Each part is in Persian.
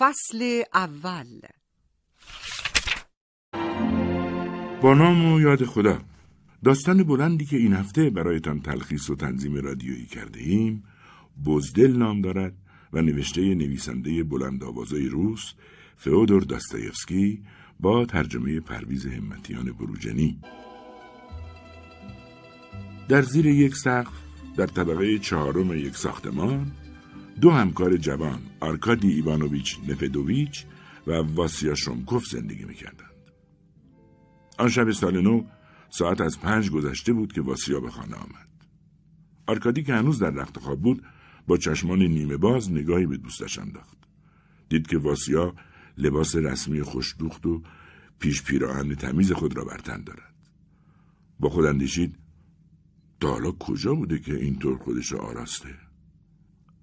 فصل اول. با نام و یاد خدا. داستان بلندی که این هفته برایتان تلخیص و تنظیم رادیویی کرده ایم بزدل نام دارد و نوشته نویسنده بلند آوازای روس فئودور داستایفسکی با ترجمه پرویز همتیان بروجنی. در زیر یک سقف در طبقه چهارم یک ساختمان دو همکار جوان آرکادی ایوانوویچ نفدوویچ و واسیا شومکوف زندگی می‌کردند. آن شب سال نو ساعت از پنج گذشته بود که واسیا به خانه آمد. آرکادی که هنوز در رخت خواب بود با چشمان نیمه باز نگاهی به دوستش انداخت. دید که واسیا لباس رسمی خوشدوخت و پیش پیراهن تمیز خود را بر تن دارد. با خود اندیشید تا حالا کجا بوده که اینطور خودش آراسته؟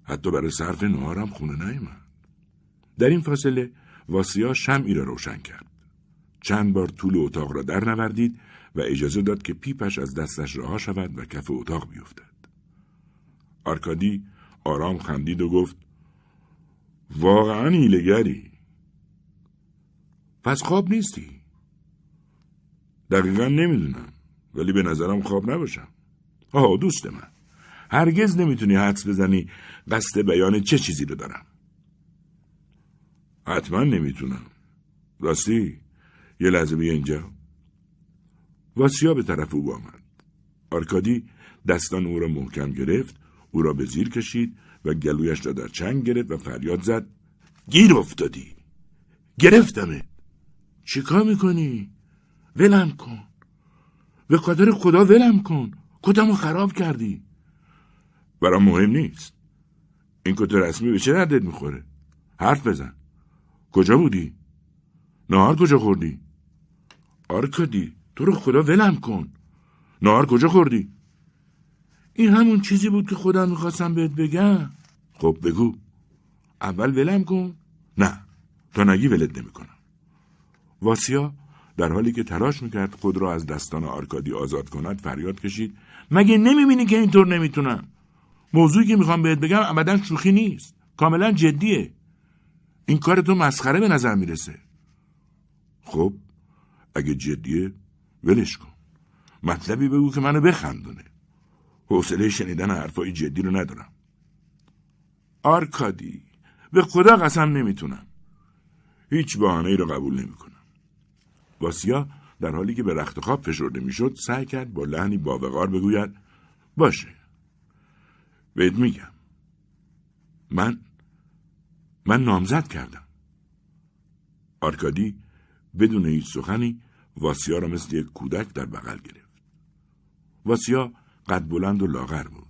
حتی برای صرف نهارم خونه نیامد. در این فاصله واسیا شمعی را روشن کرد. چند بار طول اتاق را در نوردید و اجازه داد که پیپش از دستش رها شود و کف اتاق بیفتد. آرکادی آرام خندید و گفت واقعا هیلگری پس خواب نیستی دقیقا نمی‌دونم ولی به نظرم خواب نباشم آه دوست من هرگز نمی‌تونی حدس بزنی قصد بیان چه چیزی رو دارم؟ حتما نمی‌تونم. راستی یه لحظه بیا اینجا. واسیا به طرف او آمد. آرکادی دستان او را محکم گرفت او را به زیر کشید و گلویش را در چنگ گرفت و فریاد زد. گیر افتادی. گرفتمه چیکار می‌کنی؟ ولم کن. به خاطر خدا ولم کن. کتمو خراب کردی. برام مهم نیست. این کت رسمی به چه دردت می‌خوره؟ حرف بزن. کجا بودی؟ نهار کجا خوردی؟ آرکادی تو رو خدا ولم کن. نهار کجا خوردی؟ این همون چیزی بود که خودم می‌خواستم بهت بگم. خب بگو. اول ولم کن. نه تا نگی ولت نمی‌کنم. واسیا در حالی که تلاش می‌کرد خود را از دستان آرکادی آزاد کند فریاد کشید. مگه نمی‌بینی که اینطور نمی‌تونم؟ موضوعی که می‌خوام بهت بگم ابدا شوخی نیست. کاملا جدیه. این کار تو مسخره به نظر می‌رسه. خب اگه جدیه ولش کن. مطلبی بگو که منو بخندونه. حوصله شنیدن حرفای جدی رو ندارم. آرکادی به خدا قسم نمی‌تونم. هیچ بهانه ای رو قبول نمی‌کنم. واسیا در حالی که به رخت خواب فشرده می‌شد سعی کرد با لحنی باوقار بگوید باشه. بهت میگم. من من نامزد کردم. آرکادی بدون هیچ سخنی واسیا را مثل یک کودک در بغل گرفت. واسیا قد بلند و لاغر بود.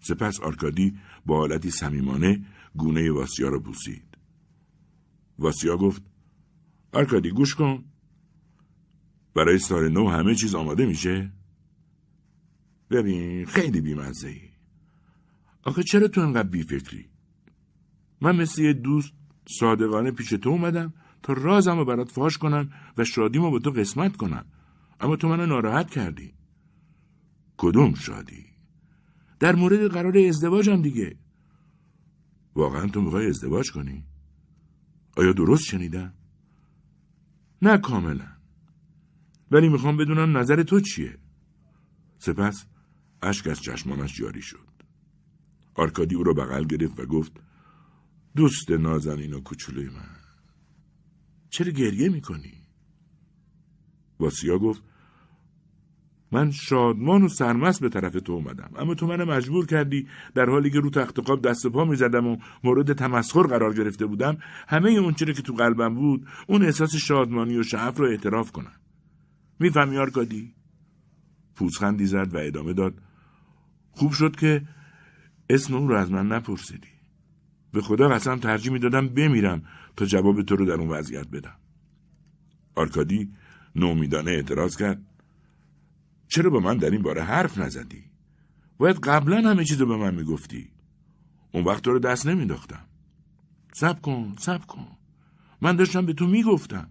سپس آرکادی با حالتی صمیمانه گونه واسیا را بوسید. واسیا گفت آرکادی گوش کن. برای سال نو همه چیز آماده میشه؟ ببین خیلی بیمزه ای آخه چرا تو انقدر بیفکری؟ من مثل یه دوست صادقانه پیش تو اومدم تا رازم رو برات فاش کنم و شادیمو با تو قسمت کنم اما تو منو ناراحت کردی. کدوم شادی؟ در مورد قرار ازدواجم دیگه. واقعا تو می‌خوای ازدواج کنی؟ آیا درست شنیدم؟ نه کاملا. ولی می‌خوام بدونم نظر تو چیه. سپس اشک از چشمانش جاری شد. آرکادی او را بغل گرفت و گفت دوست نازنین و کوچولوی من چرا گریه می‌کنی؟ واسیا گفت من شادمان و سرمست به طرف تو اومدم اما تو منو مجبور کردی در حالی که رو تخت خواب دست پا می‌زدم و مورد تمسخر قرار گرفته بودم همه اون چیزی که تو قلبم بود اون احساس شادمانی و شعف رو اعتراف کنم می‌فهمی آرکادی پوزخندی زد و ادامه داد خوب شد که اسم اون رو از من نپرسیدی. به خدا قسم ترجیح می‌دادم بمیرم تا جواب تو رو در اون وضعیت بدم. آرکادی نومیدانه اعتراض کرد. چرا با من در این باره حرف نزدی؟ باید قبلا همه چیز رو به من می‌گفتی. اون وقت تو رو دست نمینداختم سب کن سب کن. من داشتم به تو می‌گفتم.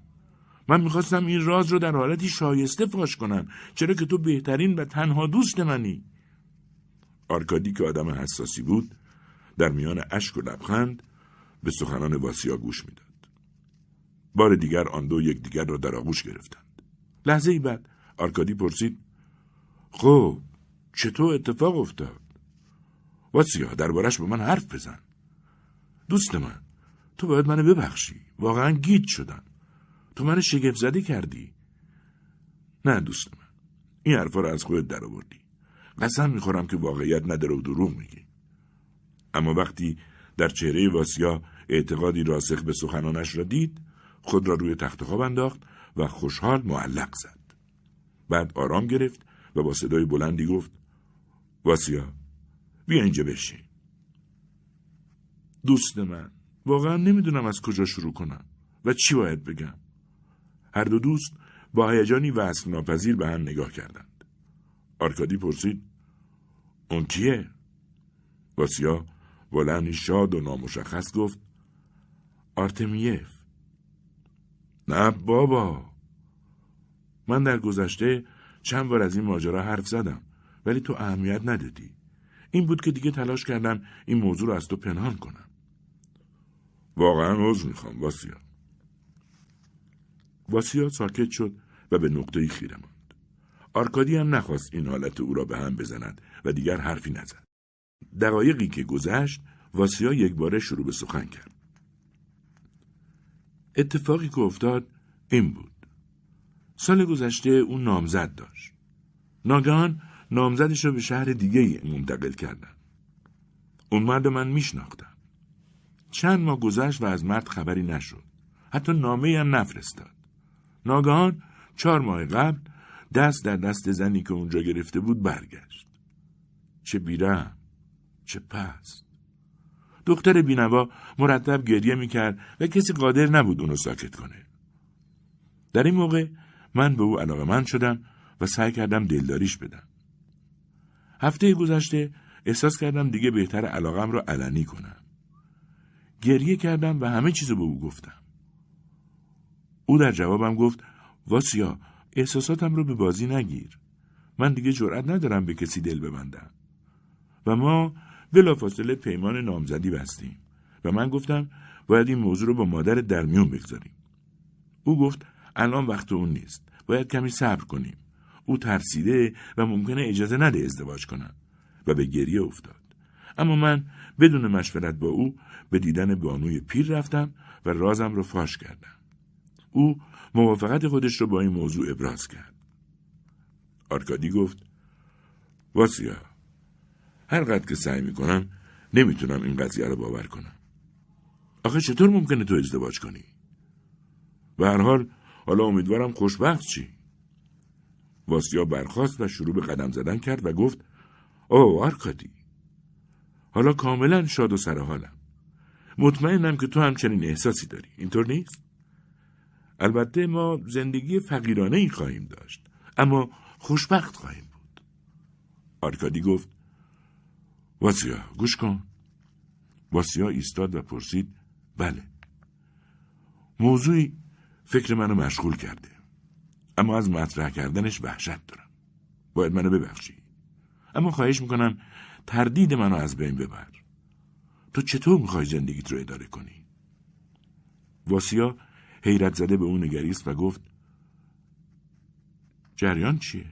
من می‌خواستم این راز رو در حالتی شایسته فاش کنم. چرا که تو بهترین و تنها دوست منی. آرکادی که آدم حساسی بود در میان اشک و لبخند به سخنان واسیا گوش می‌داد. بار دیگر آن دو یکدیگر را در آغوش گرفتند. لحظه ای بعد آرکادی پرسید خب چطور اتفاق افتاد؟ واسیا دربارش به من حرف بزن. دوست من تو باید منو ببخشی. واقعا گیت شدم. تو من شگفت زده کردی. نه دوست من. این حرفا رو از خودت در آوردی. قسم می‌خورم که واقعیت نداره و دروغ میگی. اما وقتی در چهره واسیا اعتقادی راسخ به سخنانش را دید خود را روی تخت خواب انداخت و خوشحال معلق زد. بعد آرام گرفت و با صدای بلندی گفت واسیا بیا اینجا بشین. دوست من واقعا نمی‌دونم از کجا شروع کنم و چی باید بگم. هر دو دوست با هیجانی و ناپذیر به هم نگاه کردند. آرکادی پرسید اون کیه؟ واسیا با شاد و نامشخص گفت آرتمیف. نه بابا. من در گذشته چند بار از این ماجرا حرف زدم ولی تو اهمیت ندادی. این بود که دیگه تلاش کردم این موضوع رو از تو پنهان کنم. واقعا عذر می‌خوام واسیا واسیا ساکت شد و به نقطه خیره ماند. آرکادی هم نخواست این حالت او را به هم بزند و دیگر حرفی نزد دقایقی که گذشت واسیا یک باره شروع به سخن کرد. اتفاقی که افتاد این بود. سال گذشته اون نامزد داشت. ناگهان نامزدش رو به شهر دیگه منتقل کردن. اون مرد من میشناختم. چند ماه گذشت و از مرد خبری نشد. حتی نامه هم نفرستاد. ناگهان چهار ماه قبل دست در دست زنی که اونجا گرفته بود برگشت. چه بیرم چه پست دختر بینوا مرتب گریه می‌کرد و کسی قادر نبود اونو ساکت کنه. در این موقع من به او علاقه من شدم و سعی کردم دلداریش بدم. هفته گذشته احساس کردم دیگه بهتر علاقم رو علنی کنم. گریه کردم و همه چیزو به او گفتم. او در جوابم گفت واسیا احساساتم رو به بازی نگیر. من دیگه جرأت ندارم به کسی دل ببندم. و ما بلافاصله پیمان نامزدی بستیم. و من گفتم باید این موضوع رو با مادر در میون بگذاریم. او گفت الان وقت اون نیست. باید کمی صبر کنیم. او ترسیده و ممکنه اجازه نده ازدواج کنم. و به گریه افتاد. اما من بدون مشورت با او به دیدن بانوی پیر رفتم و رازم رو فاش کردم. او موافقت خودش رو با این موضوع ابراز کرد آرکادی گفت واسیا هر قدر که سعی می‌کنم نمی‌تونم این قضیه رو باور کنم. آخه چطور ممکنه تو ازدواج کنی؟ به هر حال حالا امیدوارم خوشبخت شی واسیا برخاست و شروع به قدم زدن کرد و گفت او آرکادی حالا کاملا شاد و سر حالم مطمئنم که تو همچنین احساسی داری اینطور نیست؟ البته ما زندگی فقیرانه ای خواهیم داشت اما خوشبخت خواهیم بود. آرکادی گفت واسیا گوش کن. واسیا ایستاد و پرسید بله. موضوعی فکر منو مشغول کرده اما از مطرح کردنش وحشت دارم. باید منو ببخشی. اما خواهش می‌کنم تردید منو از بین ببر. تو چطور می‌خوای زندگیت رو اداره کنی؟ واسیا حیرت زده به اون نگریست و گفت جریان چیه؟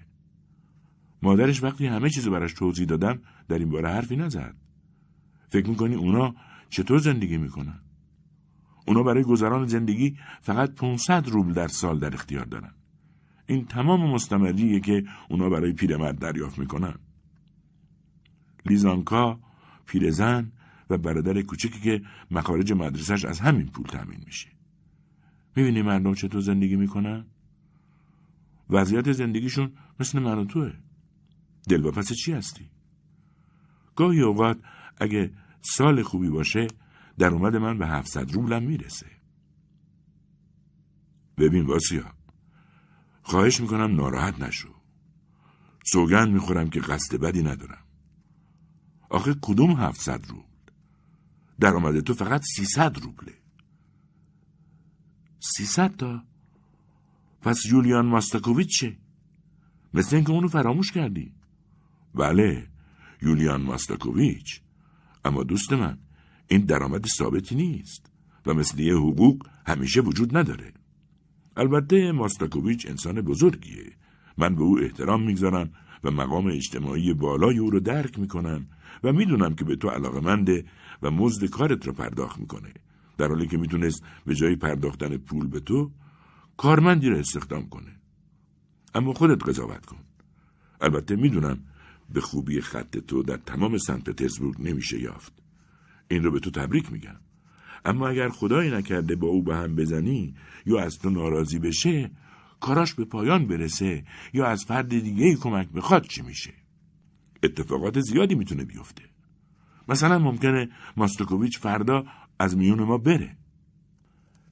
مادرش وقتی همه چیزو براش توضیح دادم در این باره حرفی نزد. فکر می‌کنی اونا چطور زندگی می‌کنن؟ اونا برای گذران زندگی فقط 500 روبل در سال در اختیار دارن. این تمام مستمریه که اونا برای پیرمرد دریافت می‌کنن. لیزانکا پیرزن و برادر کوچکی که مخارج مدرسهش از همین پول تامین میشه. می‌بینی مردم چطور زندگی می‌کنن؟ وضعیت زندگیشون مثل من و توه. دلواپس چی هستی؟ گاهی اوقات اگه سال خوبی باشه در اومد من به هفتصد روبلم می‌رسه. ببین واسیا خواهش می‌کنم ناراحت نشو. سوگند می‌خورم که قصد بدی ندارم. آخه کدوم هفتصد روبل؟ درآمد تو فقط سیصد روبله. سیصد تا پس یولیان ماستاکوویچ چه مثل اینکه اونو فراموش کردی بله یولیان ماستاکوویچ اما دوست من این درآمد ثابتی نیست و مثل یه حقوق همیشه وجود نداره. البته ماستاکوویچ انسان بزرگیه. من به او احترام می‌گذارم و مقام اجتماعی بالای او رو درک می‌کنم و می‌دونم که به تو علاقمنده و مزد کارت رو پرداخت می‌کنه. در حالی که می‌تونست به جای پرداختن پول به تو کارمندی رو استخدام کنه. اما خودت قضاوت کن. البته می‌دونم به خوبی خط تو در تمام سنت پترزبورگ نمیشه یافت. این رو به تو تبریک میگم. اما اگر خدایی نکرده با او به هم بزنی یا از تو ناراضی بشه کاراش به پایان برسه یا از فرد دیگه ای کمک بخواد چی میشه اتفاقات زیادی می‌تونه بیفته مثلا ممکنه ماستوکوویچ فردا از میون ما بره.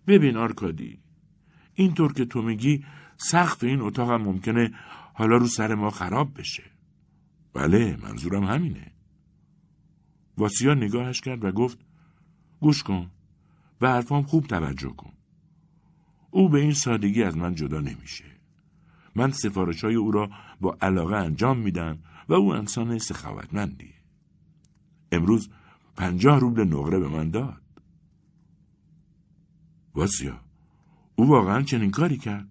ببین آرکادی اینطور که تو میگی سقف این اتاق هم ممکنه حالا رو سر ما خراب بشه. بله منظورم همینه. واسیا نگاهش کرد و گفت گوش کن به حرفام خوب توجه کن. او به این سادگی از من جدا نمیشه. من سفارش های او را با علاقه انجام میدم و او انسان سخاوتمندیه امروز پنجاه روبل نقره به من داد. واسیا. او واقعا چنین کاری کرد.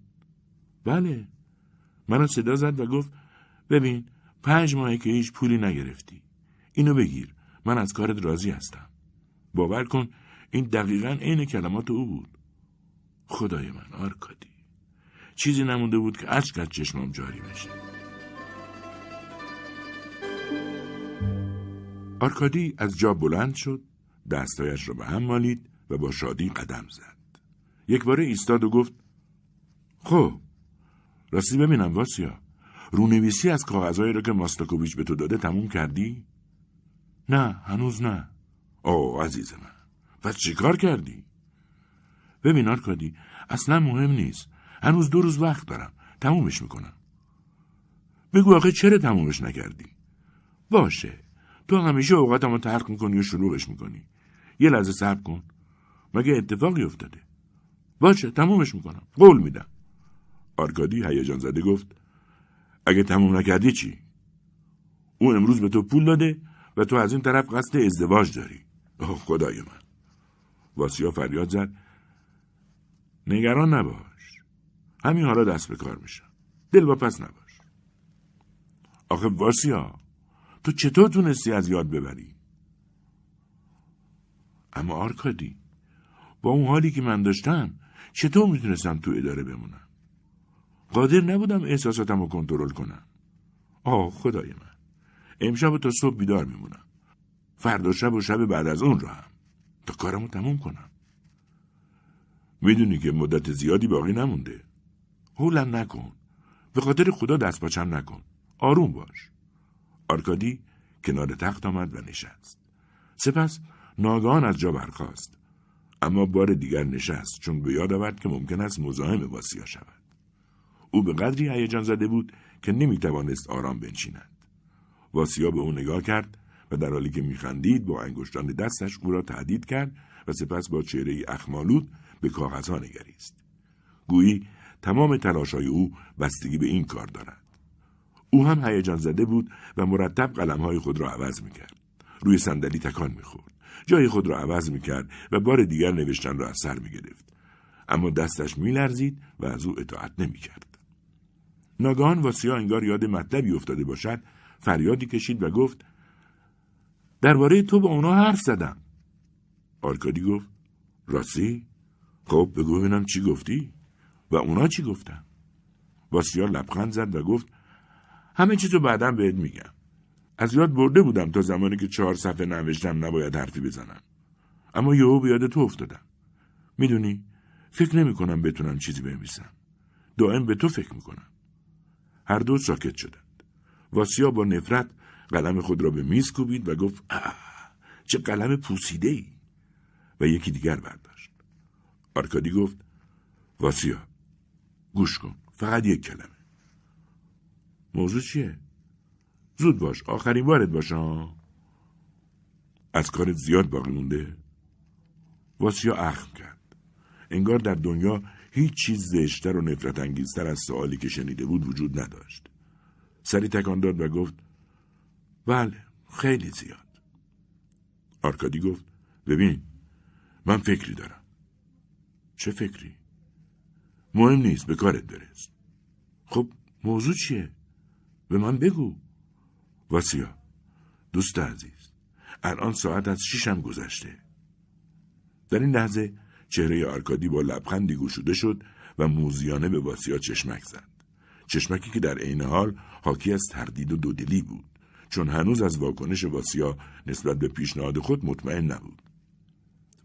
بله. منو صدا زد و گفت ببین پنج ماهی که هیچ پولی نگرفتی. اینو بگیر. من از کارت راضی هستم. باور کن این دقیقا عین کلمات او بود. خدای من آرکادی. چیزی نمونده بود که اشک از چشمام جاری بشه. آرکادی از جا بلند شد دست‌هایش را به هم مالید و با شادی قدم زد. یک باره ایستاد و گفت خب راستی ببینم واسیا رونویسی از کاغذهایی را که ماستاکوویچ به تو داده تموم کردی؟ نه هنوز نه. آه عزیز من پس چیکار کردی؟ ببین آرکادی اصلا مهم نیست. هنوز دو روز وقت دارم. تمومش می‌کنم. بگو آخه چرا تمومش نکردی؟ باشه. تو همیشه اوقاتمو ترک می‌کنی و شلوغش می‌کنی. یه لحظه صبر کن. مگه اتفاقی افتاده؟ باشه تمومش می‌کنم. قول میدم. آرکادی هیجان زده گفت اگه تموم نکردی چی؟ او امروز به تو پول داده و تو از این طرف قصد ازدواج داری. اوه خدای من. واسیا فریاد زد. نگران نباش. همین حالا دست به کار میشم. دل با پس نباش. آخه واسیا تو چطور تونستی از یاد ببری؟ اما آرکادی با اون حالی که من داشتم چطور می‌تونستم تو اداره بمونم؟ قادر نبودم احساساتم رو کنترل کنم. آه خدای من. امشب تا صبح بیدار میمونم. فردا شب و شب بعد از اون را هم تا کارمو تموم کنم. می‌دونی که مدت زیادی باقی نمونده. هولم نکن. به خاطر خدا دست پاچم نکن. آروم باش. آرکادی کنار تخت آمد و نشست. سپس ناگهان از جا برخاست. اما بار دیگر نشست چون به یاد آورد که ممکن است مزاحم واسیا شود. او به قدری هیجان زده بود که نمی‌توانست آرام بنشیند. واسیا به او نگاه کرد و در حالی که میخندید با انگشتان دستش او را تهدید کرد و سپس با چهره اخمالود به کاغذها نگریست. گویی تمام تلاشهای او بستگی به این کار دارد. او هم هیجان زده بود و مرتب قلمهای خود را عوض می‌کرد. روی صندلی تکان می‌خورد. جای خود را عوض می‌کرد و بار دیگر نوشتن را از سر می‌گرفت. اما دستش میلرزید و از او اطاعت نمی‌کرد. ناگهان واسیا انگار یاد مطلبی افتاده باشد فریادی کشید و گفت درباره تو با اونا حرف زدم. آرکادی گفت راستی؟ خب بگو ببینم چی گفتی. و اونا چی گفتن؟ واسیا لبخند زد و گفت همه چیزو بعدا بهت میگم. از یاد برده بودم تا زمانی که چهار صفحه نوشتم نباید حرفی بزنم. اما یهو به یاد تو افتادم. می‌دونی فکر نمی کنم بتونم چیزی بنویسم. دائم به تو فکر می‌کنم. هر دو ساکت شدند. واسیا با نفرت قلم خود را به میز کوبید و گفت آه چه قلم پوسیده ای و یکی دیگر برداشت. آرکادی گفت واسیا گوش کن فقط یک کلمه. موضوع چیه؟ زود باش. آخرین بارت باشه از کارت زیاد باقی مونده. واسیا اخم کرد. انگار در دنیا هیچ چیز زشتر و نفرت انگیزتر از سوالی که شنیده بود وجود نداشت. سری تکان داد و گفت بله خیلی زیاد. آرکادی گفت ببین من فکری دارم. چه فکری؟ مهم نیست به کارت برس. خب موضوع چیه؟ به من بگو. واسیا دوست عزیز الان ساعت از شیشم گذشته. در این لحظه چهره آرکادی با لبخندی گشوده شد و موزیانه به واسیا چشمک زد. چشمکی که در عین حال حاکی از تردید و دودلی بود چون هنوز از واکنش واسیا نسبت به پیشنهاد خود مطمئن نبود.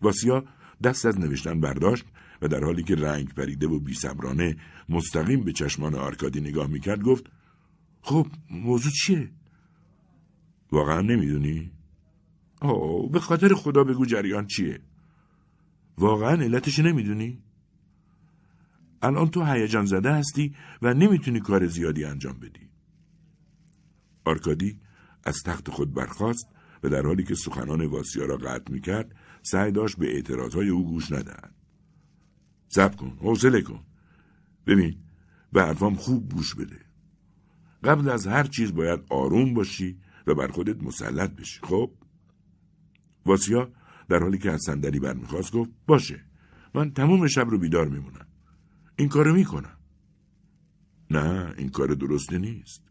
واسیا دست از نوشتن برداشت و در حالی که رنگ پریده و بیصبرانه مستقیم به چشمان آرکادی نگاه می‌کرد گفت خب موضوع چیه؟ واقعا نمی‌دونی؟ آه به خاطر خدا بگو جریان چیه؟ واقعا علتش نمی‌دونی؟ الان تو هیجان زده هستی و نمی‌تونی کار زیادی انجام بدی. آرکادی از تخت خود برخاست و در حالی که سخنان واسیا را قطع می‌کرد سعی داشت به اعتراضهای او گوش ندهد. زب کن، حوصله کن. ببین، به حرفام خوب گوش بده. قبل از هر چیز باید آروم باشی و بر خودت مسلط بشی، خب؟ واسیا در حالی که از صندلی برمیخواست گفت باشه من تمام شب رو بیدار میمونم. این کارو می‌کنم. نه این کار درسته نیست.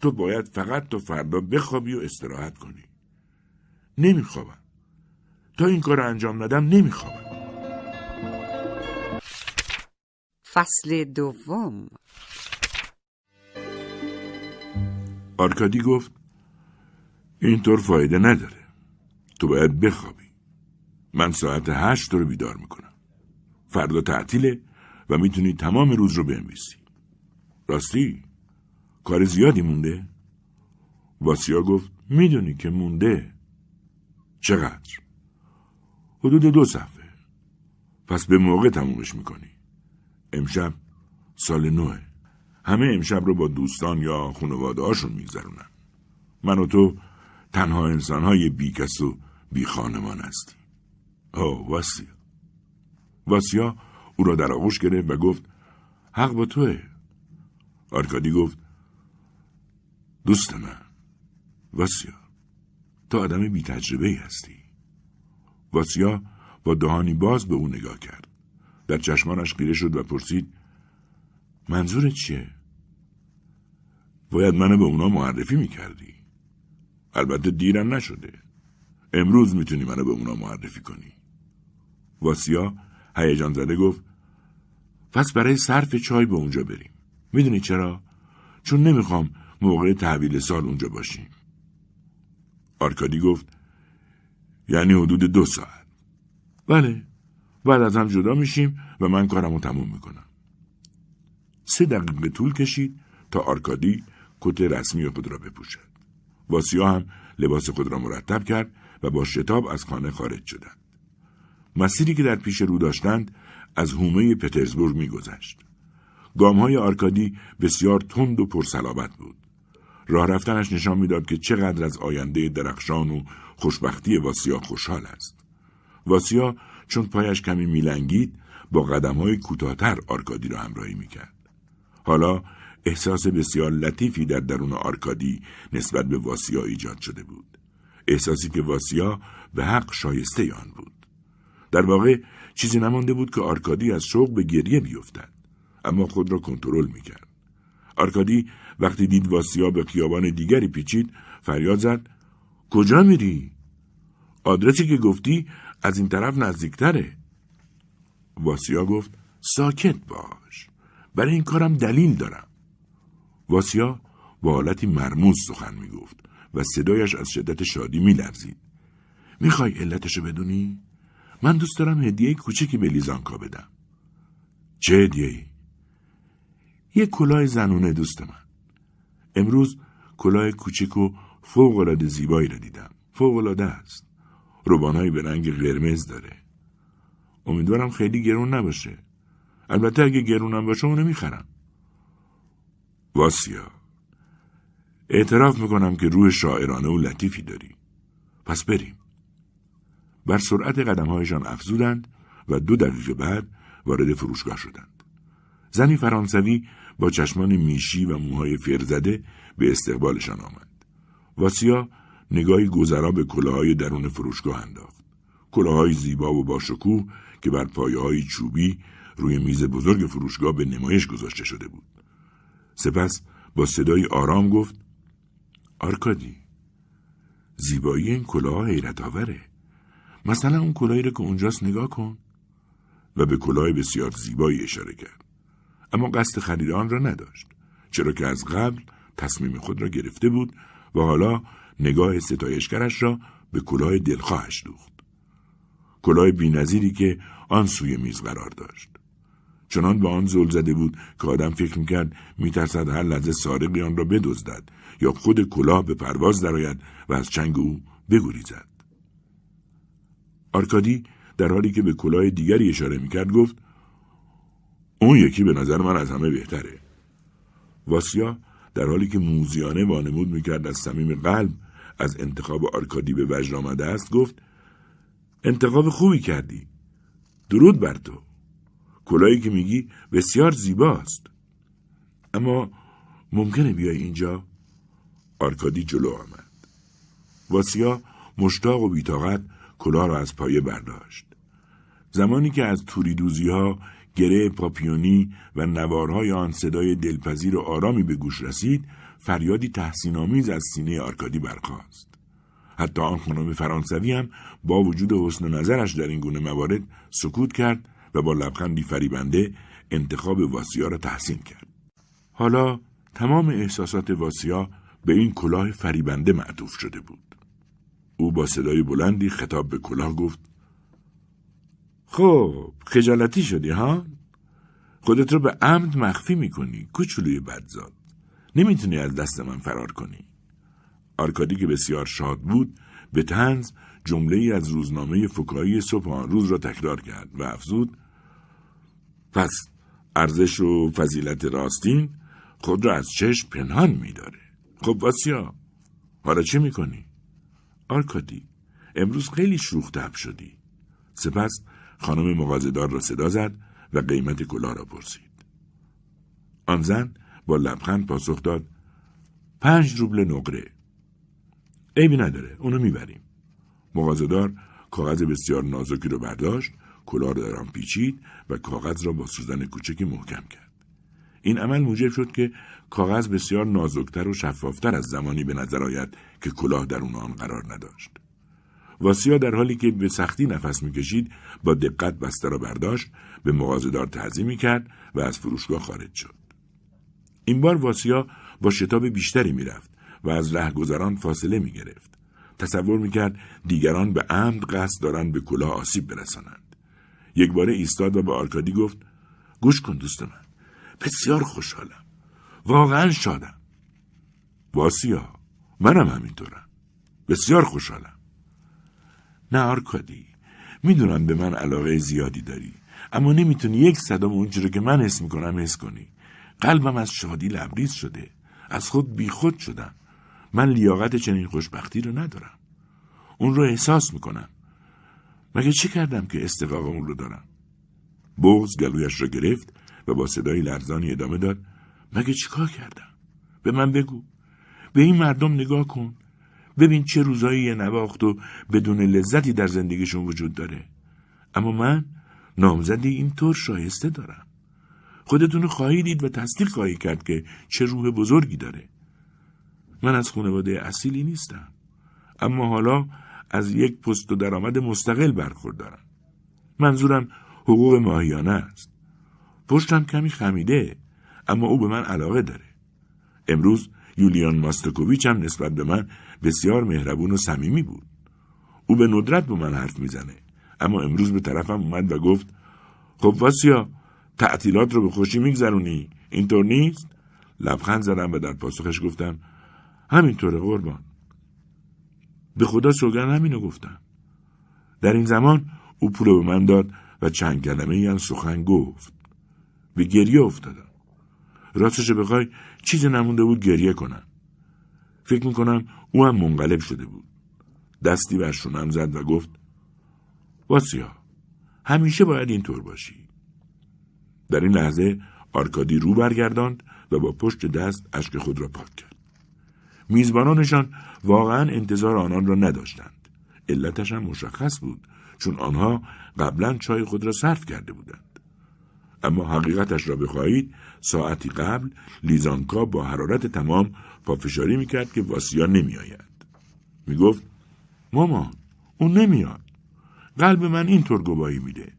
تو باید فقط تا فردا بخوابی و استراحت کنی. نمیخوابم. تا این کار انجام ندم نمیخوابم. فصل دوم. آرکادی گفت اینطور فایده نداره. تو باید بخوابی. من ساعت هشت رو بیدار می‌کنم. فردا تعطیله و می‌تونی تمام روز رو بنویسی. راستی کار زیادی مونده؟ واسیا گفت می‌دونی که مونده. چقدر؟ حدود دو صفحه. پس به موقع تمومش می‌کنی. امشب سال نوه. همه امشب رو با دوستان یا خانواده هاشون میگذرونن. من و تو تنها انسانهای بیکس و بی خانمان هستیم آه واسیا. واسیا او را در آغوش گرفت و گفت حق با توه. آرکادی گفت دوست من واسیا تو آدم بی تجربه هستی. واسیا با دهانی باز به او نگاه کرد. در چشمانش خیره شد و پرسید منظورت چیه؟ باید منو به اونا معرفی می‌کردی؟ البته دیرم نشده. امروز می‌تونی منو به اونا معرفی کنی. واسیا هیجان زده گفت پس برای صرف چای به اونجا بریم. می‌دونی چرا؟ چون نمی‌خوام موقع تحویل سال اونجا باشیم. آرکادی گفت یعنی حدود دو ساعت. بله بعد از هم جدا میشیم و من کارمو تموم می‌کنم. سه دقیقه طول کشید تا آرکادی کت رسمی خود را بپوشد. واسیا هم لباس خود را مرتب کرد و با شتاب از خانه خارج شدند. مسیری که در پیش رو داشتند از حومه پترزبورگ میگذشت. گامهای آرکادی بسیار تند و پرصلابت بود. راه رفتنش نشان می‌داد که چقدر از آینده درخشان و خوشبختی واسیا خوشحال است. واسیا چون پایش کمی میلنگید با قدم های کوتاهتر آرکادی را همراهی می‌کرد. حالا احساس بسیار لطیفی در درون آرکادی نسبت به واسیا ایجاد شده بود. احساسی که واسیا به حق شایسته آن بود. در واقع چیزی نمانده بود که آرکادی از شوق به گریه بیفتد اما خود را کنترل می‌کرد. آرکادی وقتی دید واسیا به خیابان دیگری پیچید فریاد زد کجا میری؟ آدرسی که گفتی از این طرف نزدیکتره. واسیا گفت ساکت باش برای این کارم دلیل دارم. واسیا با حالتی مرموز سخن می‌گفت و صدایش از شدت شادی میلرزید. می‌خوای علتشو بدونی؟ من دوست دارم هدیه کوچکی به لیزانکا بدم. چه هدیه ای؟ یه کلاه زنونه دوست من. امروز کلاه کوچک و فوق زیبایی را دیدم. فوق است. روبانهایی به رنگ قرمز داره. امیدوارم خیلی گرون نباشه. البته اگه گرونم باشه اونو می‌خرم. واسیا. اعتراف می‌کنم که روح شاعرانه و لطیفی داری. پس بریم. بر سرعت قدمهایشان افزودند و دو دقیقه بعد وارد فروشگاه شدند. زنی فرانسوی با چشمان میشی و موهای فرزده به استقبالشان آمد. واسیا نگاهی گذرا به کلاهای درون فروشگاه انداخت. کلاهای زیبا و باشکوه که بر پایه های چوبی روی میز بزرگ فروشگاه به نمایش گذاشته شده بود. سپس با صدای آرام گفت آرکادی زیبایی این کلاه حیرت آوره. مثلا اون کلاهی رو که اونجاست نگاه کن و به کلاه بسیار زیبایی اشاره کرد. اما قصد خرید آن را نداشت چرا که از قبل تصمیم خود را گرفته بود و حالا نگاه ستایشگرش را به کلاه دلخواهش دوخت. کلاه بینظیری که آن سوی میز قرار داشت. چنان به آن زل زده بود که آدم فکر می‌کرد میترسد هر لحظه سارقی آن را بدزدد یا خود کلاه به پرواز درآید و از چنگ او بگریزد. آرکادی در حالی که به کلاه دیگری اشاره می‌کرد گفت اون یکی به نظر من از همه بهتره. واسیا در حالی که موذیانه وانمود می‌کرد از صمیم قلب از انتخاب آرکادی به وجد آمده است گفت انتخاب خوبی کردی. درود بر تو. کلاهی که میگی بسیار زیباست. اما ممکنه بیای اینجا؟ آرکادی جلو آمد. واسیا مشتاق و بی‌طاقت کلاه را از پایه برداشت. زمانی که از توری‌دوزی‌ها گره پاپیونی و نوارهای آن صدای دلپذیر و آرامی به گوش رسید فریادی تحسین آمیز از سینه آرکادی برخاست. حتی آن خانم فرانسوی هم با وجود حسن نظرش در این گونه موارد سکوت کرد و با لبخندی فریبنده انتخاب واسیا را تحسین کرد. حالا تمام احساسات واسیا به این کلاه فریبنده معطوف شده بود. او با صدای بلندی خطاب به کلاه گفت خب خجالتی شدی ها؟ خودت رو به عمد مخفی می‌کنی کوچولوی بدزاد نمی‌تونی از دست من فرار کنی آرکادی که بسیار شاد بود به طنز جمله‌ای از روزنامه فکاهی صبح آن روز را تکرار کرد و افزود پس ارزش و فضیلت راستین خود را از چشم پنهان میداره خب واسیا حالا چه می‌کنی؟ آرکادی امروز خیلی شوخ شدی سپس خانم مغازدار را صدا زد و قیمت کلاه را پرسید. آن زن با لبخند پاسخ داد پنج روبل نقره. عیبی نداره اونو می‌بریم. مغازدار کاغذ بسیار نازکی رو برداشت کلاه را در آن پیچید و کاغذ را با سوزن کوچکی محکم کرد. این عمل موجب شد که کاغذ بسیار نازکتر و شفافتر از زمانی به نظر آید که کلاه در آن قرار نداشت. واسیا در حالی که به سختی نفس می‌کشید با دقت بسته را برداشت به مغازهدار تعظیمی کرد و از فروشگاه خارج شد این بار واسیا با شتاب بیشتری می‌رفت و از رهگذران فاصله می‌گرفت تصور می‌کرد دیگران به عمد قصد دارند به کلاه آسیب برسانند یک باره ایستاد و به آرکادی گفت گوش کن دوست من بسیار خوشحالم. واقعا شادم. واسیا منم همینطورم. بسیار خوشحالم. نه آرکادی می‌دونم به من علاقه زیادی داری اما نمی‌تونی یک صدام اونچه رو که من حس می‌کنم حس کنی. قلبم از شادی لبریز شده. از خود بیخود شدم. من لیاقت چنین خوشبختی رو ندارم. اون رو احساس می‌کنم. مگه چه کردم که استقاق اون رو دارم؟ بغز گلویش را گرفت و با صدای لرزانی ادامه داد. مگه چیکار کردم؟ به من بگو. به این مردم نگاه کن. ببین چه روزایی نواخت و بدون لذتی در زندگیشون وجود داره. اما من نامزدی اینطور شایسته دارم. خودتون خواهی دید و تصدیق خواهی کرد که چه روح بزرگی داره. من از خانواده اصیلی نیستم. اما حالا از یک پست و درآمد مستقل برخوردارم. منظورم حقوق ماهیانه است. پشتم کمی خمیده اما او به من علاقه داره. امروز یولیان ماستکوویچ هم نسبت به من بسیار مهربون و صمیمی بود. او به ندرت با من حرف می‌زنه اما امروز به طرفم اومد و گفت خب واسیا تعطیلات رو به خوشی میگذرونی؟ اینطور نیست؟ لبخند زدم و در پاسخش گفتم همینطوره قربان. به خدا سوگن همینو گفتم. در این زمان او پول به من داد و چند کلمه ای سخن گفت. به گریه افتادم. راستش بخوای چیزی نمونده بود گریه کنم. فکر می‌کنم او هم منقلب شده بود. دستی بر شونم زد و گفت واسیا همیشه باید اینطور باشی. در این لحظه آرکادی رو برگرداند و با پشت دست اشک خود را پاک کرد. میزبانانشان واقعا انتظار آنان را نداشتند. علتش هم مشخص بود چون آنها قبلا چای خود را صرف کرده بودند. اما حقیقتش را بخواهید ساعتی قبل لیزانکا با حرارت تمام پافشاری می‌کرد که واسیا نمیآید. می‌گفت مامان اون نمیاد. قلب من اینطور گواهی میده.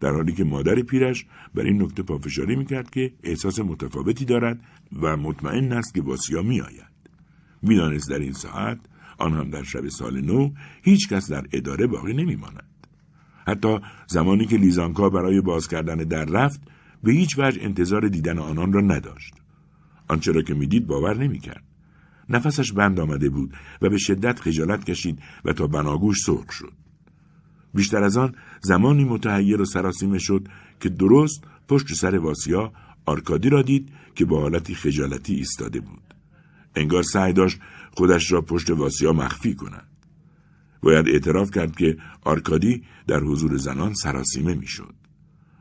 در حالی که مادر پیرش بر این نکته پافشاری می‌کرد که احساس متفاوتی دارد و مطمئن است که واسیا میآید. می‌دانست در این ساعت آن هم در شب سال نو هیچ کس در اداره باقی نمیماند. حتی زمانی که لیزانکا برای باز کردن در رفت به هیچ وجه انتظار دیدن آنان را نداشت. آنچه را که می‌دید باور نمی‌کرد. نفسش بند آمده بود و به شدت خجالت کشید و تا بناگوش سرخ شد. بیشتر از آن زمانی متحیر و سراسیمه شد که درست پشت سر واسیا آرکادی را دید که با حالتی خجالتی ایستاده بود. انگار سعی داشت خودش را پشت واسیا مخفی کند. باید اعتراف کرد که آرکادی در حضور زنان سراسیمه می‌شد.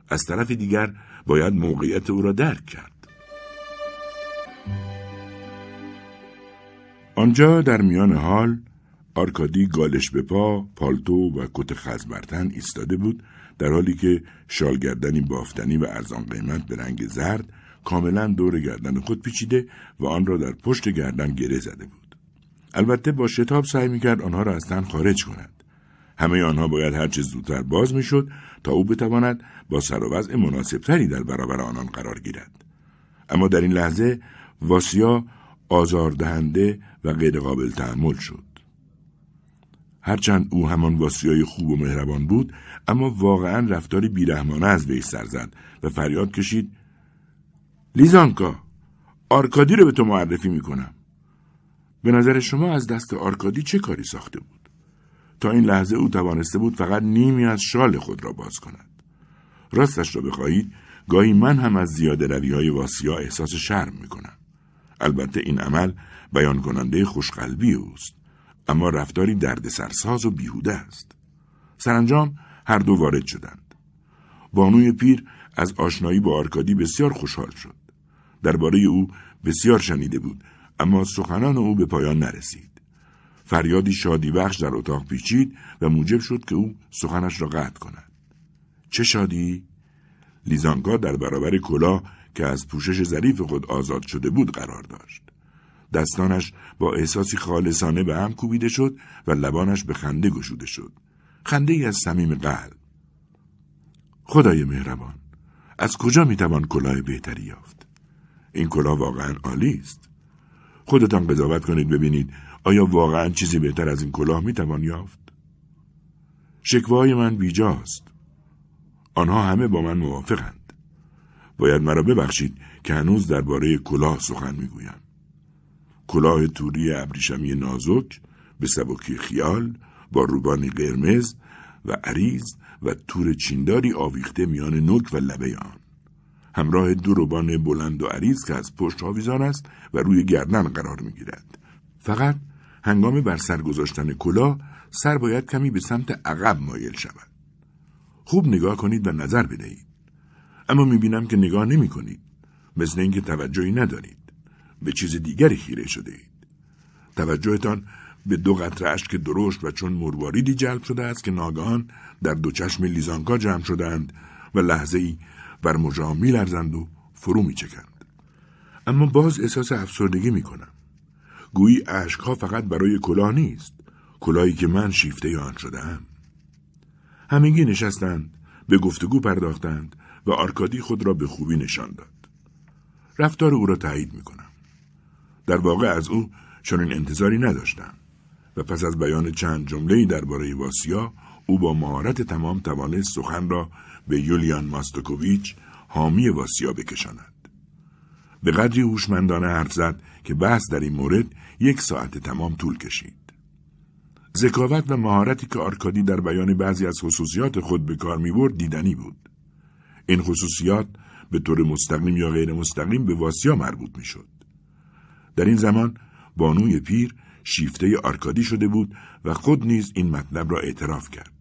از طرف دیگر باید موقعیت او را درک کرد. آنجا در میان هال آرکادی گالش به پا، پالتو و کت خز بر تن ایستاده بود در حالی که شالگردنی بافتنی و ارزان قیمت به رنگ زرد کاملا دور گردن خود پیچیده و آن را در پشت گردن گره زده بود. البته با شتاب سعی می‌کرد آنها را از تن خارج کند. همه آنها باید هرچه زودتر باز می‌شد تا او بتواند با سر و وضع مناسبتری در برابر آنان قرار گیرد. اما در این لحظه واسیا آزاردهنده و غیرقابل تحمل شد. هرچند او همان واسیای خوب و مهربان بود اما واقعا رفتاری بیرحمانه از وی سر زد و فریاد کشید لیزانکا آرکادی رو به تو معرفی می‌کنم. به نظر شما از دست آرکادی چه کاری ساخته بود؟ تا این لحظه او توانسته بود فقط نیمی از شال خود را باز کند. راستش را بخواهید گاهی من هم از زیاده روی های واسیا احساس شرم می‌کنم. البته این عمل بیان کننده خوشقلبی اوست. اما رفتاری دردسرساز و بیهوده است. سرانجام هر دو وارد شدند. بانوی پیر از آشنایی با آرکادی بسیار خوشحال شد. درباره او بسیار شنیده بود اما سخنان او به پایان نرسید فریادی شادی بخش در اتاق پیچید و موجب شد که او سخنش را قطع کند چه شادی لیزانکا در برابر کلاه که از پوشش ظریف خود آزاد شده بود قرار داشت دستانش با احساسی خالصانه به هم کوبیده شد و لبانش به خنده گشوده شد. خنده ای از صمیم قلب. خدای مهربان، از کجا می‌توان کلاه بهتری یافت؟ این کلاه واقعا عالی است. خودتان قضاوت کنید ببینید آیا واقعا چیزی بهتر از این کلاه می‌توان یافت؟ شکوای من بیجاست. آنها همه با من موافقند. باید مرا ببخشید که هنوز درباره کلاه سخن می‌گویم. کلاه توری ابریشمی نازک به سبکی خیال با روبانی قرمز و عریض و تور چینداری آویخته میان نوک و لبه آن همراه دو روبان بلند و عریض که از پشت آویزان است و روی گردن قرار می‌گیرد. فقط هنگام بر سر گذاشتن کلاه سر باید کمی به سمت عقب مایل شود. خوب نگاه کنید و نظر بدهید. اما می‌بینم که نگاه نمی کنید مثل اینکه توجهی ندارید. به چیز دیگری خیره شده اید. توجهتان به دو قطره اشک درشت و چون مرواریدی جلب شده است که ناگهان در دو چشم لیزانکا جمع شدند و لحظه ای بر مجام می لرزند و فرو می چکند. اما باز احساس افسردگی می کنم. گویی اشکها فقط برای کلاه نیست. کلاهی که من شیفته آن شدم. همگی نشستند، به گفتگو پرداختند و آرکادی خود را به خوبی نشان داد. رفتار او را تایید می کنم. در واقع از او چنین انتظاری نداشتم و پس از بیان چند جمله‌ای درباره واسیا او با مهارت تمام توانست سخن را به یولیان ماستوکوویچ حامی واسیا بکشاند. به قدری هوشمندانه حرف زد که بحث در این مورد یک ساعت تمام طول کشید. ذکاوت و مهارتی که آرکادی در بیان بعضی از خصوصیات خود به کار می‌برد دیدنی بود. این خصوصیات به طور مستقیم یا غیر مستقیم به واسیا مربوط می‌شد. در این زمان بانوی پیر شیفته آرکادی شده بود و خود نیز این مطلب را اعتراف کرد.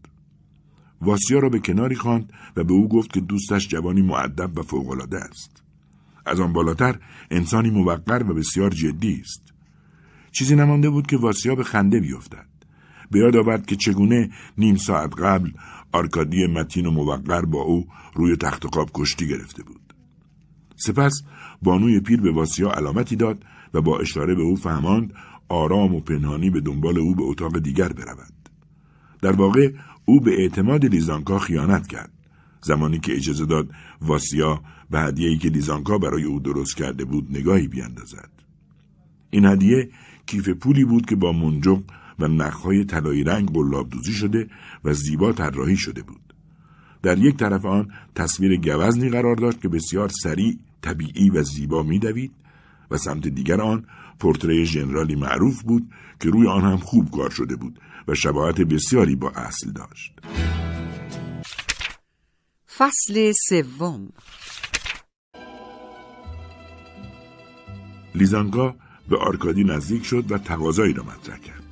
واسیا را به کناری خواند و به او گفت که دوستش جوانی مؤدب و فوق‌العاده است. از آن بالاتر انسانی موقر و بسیار جدی است. چیزی نمانده بود که واسیا به خنده بیفتد. به یاد آورد که چگونه نیم ساعت قبل آرکادی متین و موقر با او روی تخت خواب کشتی گرفته بود. سپس بانوی پیر به واسیا علامتی داد و با اشاره به او فهماند آرام و پنهانی به دنبال او به اتاق دیگر برود. در واقع او به اعتماد لیزانکا خیانت کرد. زمانی که اجازه داد واسیا به هدیه‌ای که لیزانکا برای او درست کرده بود نگاهی بیاندازد. این هدیه کیف پولی بود که با منجق و نخهای طلایی رنگ قلاب دوزی شده و زیبا طراحی شده بود. در یک طرف آن تصویر گوزنی قرار داشت که بسیار سریع، طبیعی و زیبا میدوید و سمت دیگر آن پورتری ژنرالی معروف بود که روی آن هم خوب کار شده بود و شباهت بسیاری با اصل داشت. فصل سوم لیزانکا به آرکادی نزدیک شد و تقاضایی را مطرح کرد.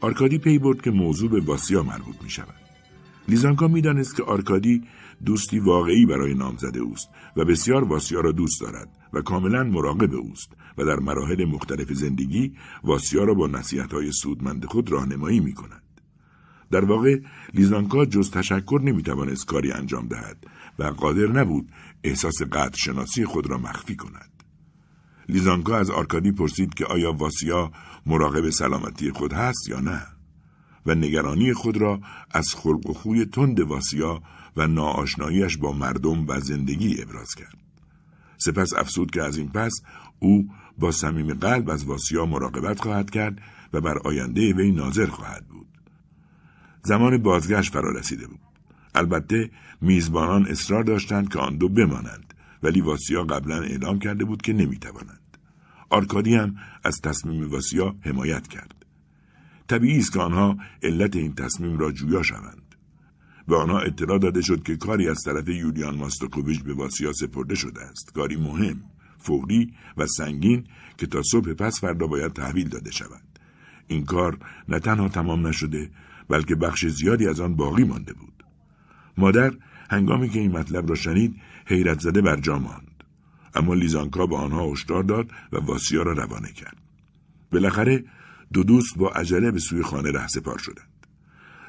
آرکادی پی برد که موضوع به واسیا مربوط می شود. لیزانکا می‌دانست که آرکادی دوستی واقعی برای نامزد اوست و بسیار واسیا را دوست دارد و کاملا مراقب اوست و در مراحل مختلف زندگی واسیا را با های سودمند خود راهنمایی می کند. در واقع لیزانکا جز تشکر نمی توانست کاری انجام دهد و قادر نبود احساس قدر شناسی خود را مخفی کند. لیزانکا از آرکادی پرسید که آیا واسیا مراقب سلامتی خود هست یا نه و نگرانی خود را از خلق و خوی تند واسیا و ناآشناییش با مردم و زندگی ابراز کرد. سپس افسود که از این پس او با صمیم قلب از واسیا مراقبت خواهد کرد و بر آینده وی ناظر خواهد بود. زمان بازگشت فرا رسیده بود. البته میزبانان اصرار داشتند که آن دو بمانند ولی واسیا قبلا اعلام کرده بود که نمی‌توانند. آرکادی هم از تصمیم واسیا حمایت کرد. طبیعی است که آنها علت این تصمیم را جویا شوند. به آنها اطلاع داده شد که کاری از طرف یولیان ماستوکوویچ به واسیا سپرده شده است. کاری مهم، فوری و سنگین که تا صبح پس فردا باید تحویل داده شود. این کار نه تنها تمام نشده بلکه بخش زیادی از آن باقی مانده بود. مادر هنگامی که این مطلب را شنید حیرت زده بر جا ماند. اما لیزانکا به آنها هشدار داد و واسیا را روانه کرد. بالاخره دو دوست با عجله به سوی خانه رهسپار شدند.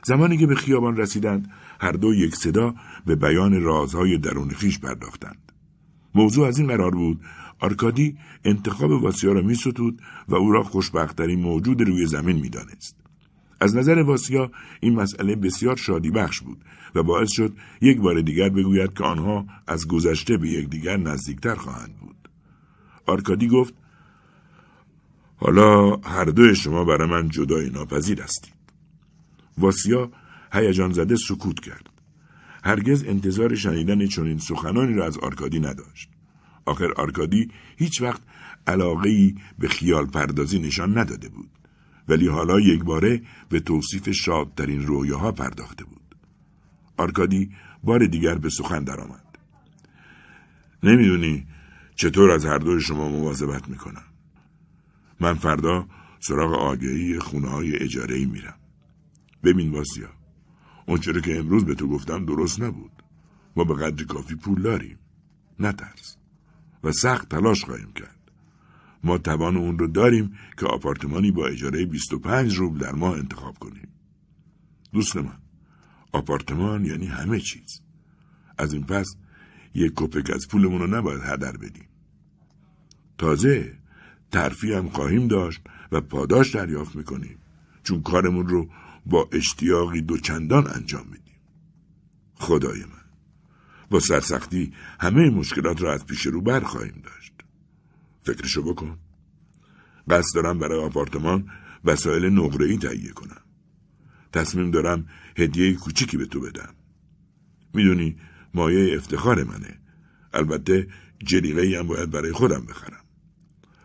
زمانی که به خیابان رسیدند هر دو یک صدا به بیان رازهای درون خیش پرداختند. موضوع از این قرار بود آرکادی انتخاب واسیا را می و او را خوشبختترین موجود روی زمین می دانست. از نظر واسیا این مسئله بسیار شادی بخش بود و باعث شد یک بار دیگر بگوید که آنها از گذشته به یکدیگر نزدیکتر خواهند بود. آرکادی گفت حالا هر دوی شما برای من جدایی‌ناپذیر هستید. واسیا هیجان زده سکوت کرد. هرگز انتظار شنیدن چنین سخنانی را از آرکادی نداشت. آخر آرکادی هیچ وقت علاقه‌ای به خیال پردازی نشان نداده بود. ولی حالا یک باره به توصیف شادترین رویاها پرداخته بود. آرکادی بار دیگر به سخن درآمد. نمی‌دونی چطور از هر دوی شما مواظبت می‌کنم. من فردا سراغ آگهی خونه های اجاره ای میرم. ببین واسیا. اونچه که امروز به تو گفتم درست نبود. ما به قدر کافی پول داریم. نترس. و سخت تلاش خواهیم کرد. ما توان اون رو داریم که آپارتمانی با اجاره 25 روبل در ماه انتخاب کنیم. دوست من، آپارتمان یعنی همه چیز. از این پس یک کپک از پولمون رو نباید هدر بدیم. تازه ترفی هم خواهیم داشت و پاداش دریافت می‌کنیم چون کارمون رو با اشتیاقی دوچندان انجام میدیم. خدای من با سرسختی همه مشکلات را از پیش رو بر خواهیم داشت. فکرشو بکن. قصد دارم برای آپارتمان وسایل نقره تهیه کنم. تصمیم دارم هدیه کوچیکی به تو بدم. می‌دونی مایه افتخار منه. البته جلیقه هم باید برای خودم بخرم.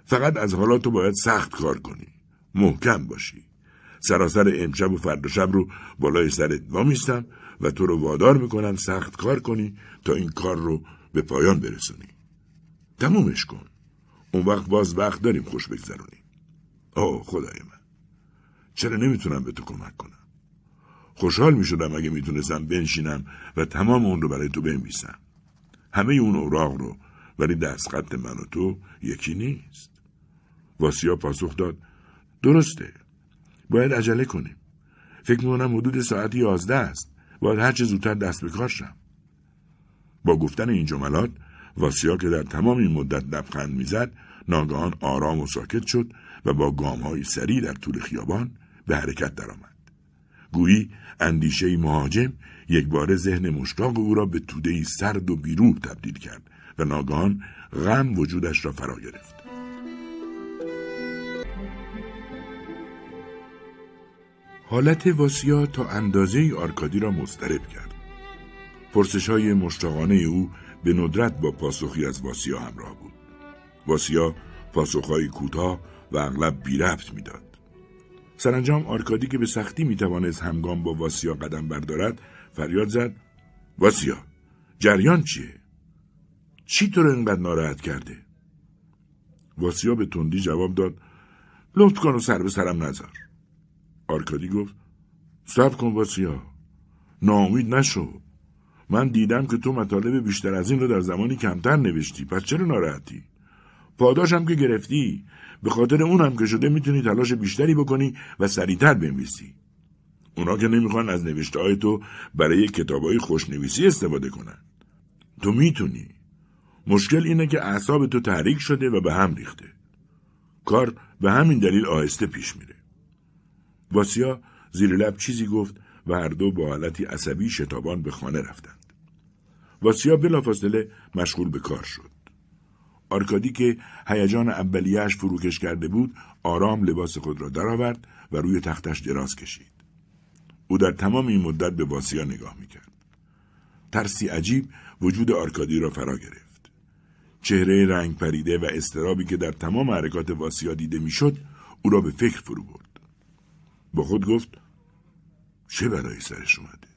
فقط از حالا تو باید سخت کار کنی. محکم باشی. سراسر امشب و فردا شب رو بالای سرت وامیستم و تو رو وادار می‌کنم سخت کار کنی تا این کار رو به پایان برسونی. تمومش کن. اون وقت باز وقت داریم خوش بگذرونیم. آه خدای من. چرا نمی‌تونم به تو کمک کنم؟ خوشحال می‌شدم اگه می‌تونستم بنشینم و تمام اون رو برای تو بنویسم. همه اون اوراق رو ولی دستخط من و تو یکی نیست. واسیا پاسخ داد درسته. باید عجله کنیم. فکر می‌کنم حدود ساعت یازده است. باید هرچه زودتر دست به کار شم. با گفتن این جملات واسیا که در تمام این مدت لبخند می‌زد ناگهان آرام و ساکت شد و با گامهایی سریع در طول خیابان به حرکت درآمد. گویی اندیشه مهاجم یک بار ذهن مشتاق او را به توده سرد و بیروح تبدیل کرد و ناگهان غم وجودش را فرا گرفت. حالت واسیا تا اندازه آرکادی را مضطرب کرد. پرسش های مشتاقانه او به ندرت با پاسخی از واسیا همراه بود. واسیا پاسخهای کوتاه و اغلب بی ربط می‌داد. سرانجام آرکادی که به سختی می توانست همگام با واسیا قدم بردارد فریاد زد واسیا جریان چیه؟ چی تو رو اینقدر ناراحت کرده؟ واسیا به تندی جواب داد لطف کن و سر به سرم نذار. آرکادی گفت سب کن واسیا. ناامید نشو. من دیدم که تو مطالب بیشتر از این رو در زمانی کمتر نوشتی. پس چرا ناراحتی؟ پاداشم که گرفتی. به خاطر اونم که شده می‌تونی تلاش بیشتری بکنی و سریعتر بنویسی. اونا که نمی‌خوان از نوشته های تو برای کتابای خوشنویسی استفاده کنن. تو می‌تونی. مشکل اینه که اعصاب تو تحریک شده و به هم ریخته. کار به همین دلیل آهسته پیش میره. واسیا زیر لب چیزی گفت و هر دو با حالتی عصبی شتابان به خانه رفتند. واسیا بلافاصله مشغول به کار شد. آرکادی که هیجان اولیه‌ش فروکش کرده بود آرام لباس خود را درآورد و روی تختش دراز کشید. او در تمام این مدت به واسیا نگاه می‌کرد. ترسی عجیب وجود آرکادی را فرا گرفت. چهره رنگ پریده و استرابی که در تمام حرکات واسیا دیده می‌شد او را به فکر فرو برد. با خود گفت چه برای سرش اومده؟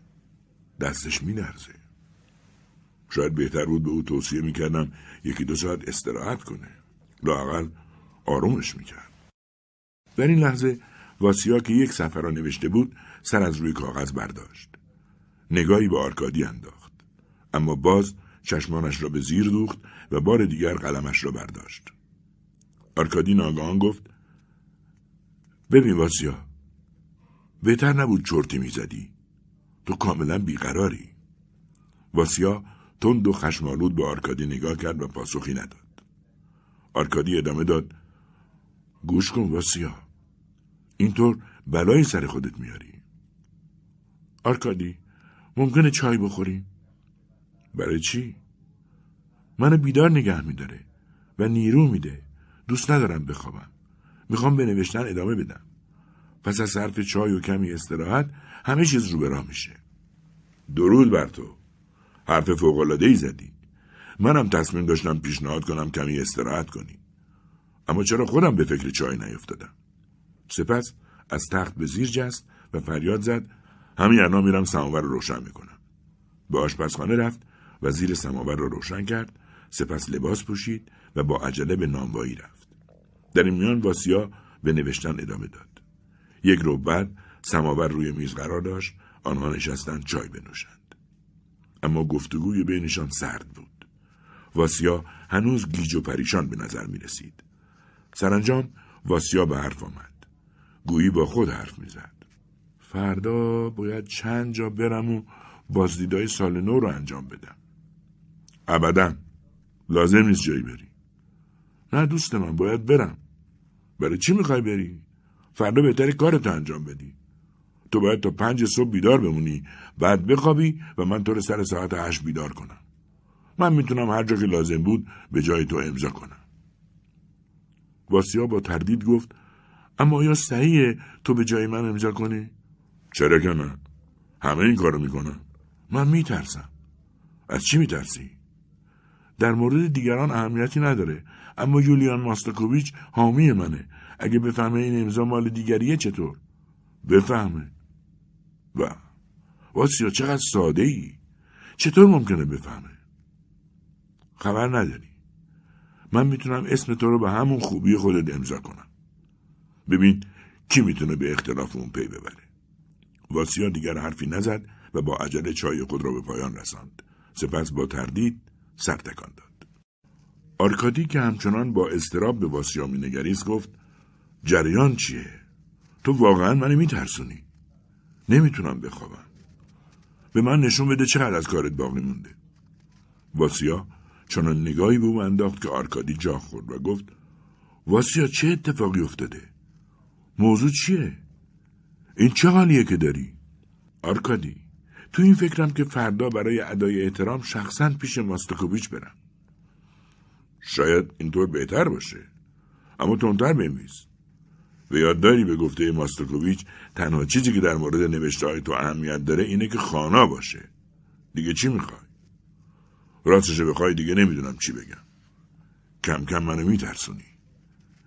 دستش نرزه شاید بهتر بود به او توصیه می‌کردم یکی دو ساعت استراحت کنه. لاقل آرومش می‌کرد. در این لحظه واسیا که یک سفر را نوشته بود سر از روی کاغذ برداشت. نگاهی به آرکادی انداخت. اما باز چشمانش را به زیر دوخت و بار دیگر قلمش را برداشت. آرکادی ناگهان گفت ببین واسیا بهتر نبود چرتی می‌زدی. تو کاملا بیقراری. واسیا تند و خشم‌آلود به آرکادی نگاه کرد و پاسخی نداد. آرکادی ادامه داد گوش کن واسیا اینطور بلایی سر خودت میاری. آرکادی ممکنه چای بخوریم؟ برای چی؟ منو بیدار نگه میداره و نیرو میده. دوست ندارم بخوابم. می‌خوام به نوشتن ادامه بدم. پس از صرف چای و کمی استراحت همه چیز رو به میشه. درود بر تو. حرف فوقالعاده ای زدی. منم تصمیم داشتم پیشنهاد کنم کمی استراحت کنی. اما چرا خودم به فکر چای نیفتادم؟ سپس از تخت به زیر جست و فریاد زد همین الان میرم سماور رو روشن می‌کنم. به آشپزخانه رفت و زیر سماور رو روشن کرد سپس لباس پوشید و با عجله به نانوایی رفت. در این میان واسیا به نوشتن ادامه داد. یک رو بعد سماور روی میز قرار داشت آنها نشستند چای بنوشند. اما گفتگوی بینشان سرد بود. واسیا هنوز گیج و پریشان به نظر می رسید سرانجام واسیا به حرف آمد. گویی با خود حرف می‌زد. فردا باید چند جا برم و بازدیدای سال نو رو انجام بدم. ابدا. لازم نیست جایی بری. نه دوست من باید برم. برای چی می‌خوای بری؟ فردا بهتری کارتو انجام بدی. تو باید تا پنج صبح بیدار بمونی بعد بخوابی و من تو رو سر ساعت هشت بیدار کنم. من می‌تونم هر جا که لازم بود به جای تو امضا کنم. واسیا با تردید گفت اما آیا صحیحه تو به جای من امضا کنی؟ چرا که نه. همه این کارو می‌کنن. من میترسم. از چی میترسی؟ در مورد دیگران اهمیتی نداره. اما یولیان ماستاکوویچ حامی منه. اگه بفهمه این امضا مال دیگریه چطور؟ بفهمه. و واسیا چقدر ساده ای چطور ممکنه بفهمه؟ خبر نداری. من می‌تونم اسم تو رو به همون خوبی خودت امضا کنم. ببین کی می‌تونه به اختلاف اون پی ببره. واسیا دیگر حرفی نزد و با عجله چای خود را به پایان رساند. سپس با تردید سر تکان داد. آرکادی که همچنان با اضطراب به واسیا مینگریست گفت جریان چیه؟ تو واقعا منو میترسونی؟ نمی‌تونم بخوابم. به من نشون بده چقدر از کارت باقی مونده. واسیا چنان نگاهی به او انداخت که آرکادی جا خورد و گفت واسیا چه اتفاقی افتاده؟ موضوع چیه؟ این چه حالیه که داری؟ آرکادی تو این فکرم که فردا برای ادای احترام شخصا پیش ماستکوویچ برم. شاید اینطور بهتر باشه. اما تندتر بنویس. و یاد داری به گفته ماستکوویچ تنها چیزی که در مورد نوشته های تو اهمیت داره اینه که خانا باشه. دیگه چی می‌خوای؟ راستش بخوای دیگه نمی‌دونم چی بگم. کم کم منو میترسونی.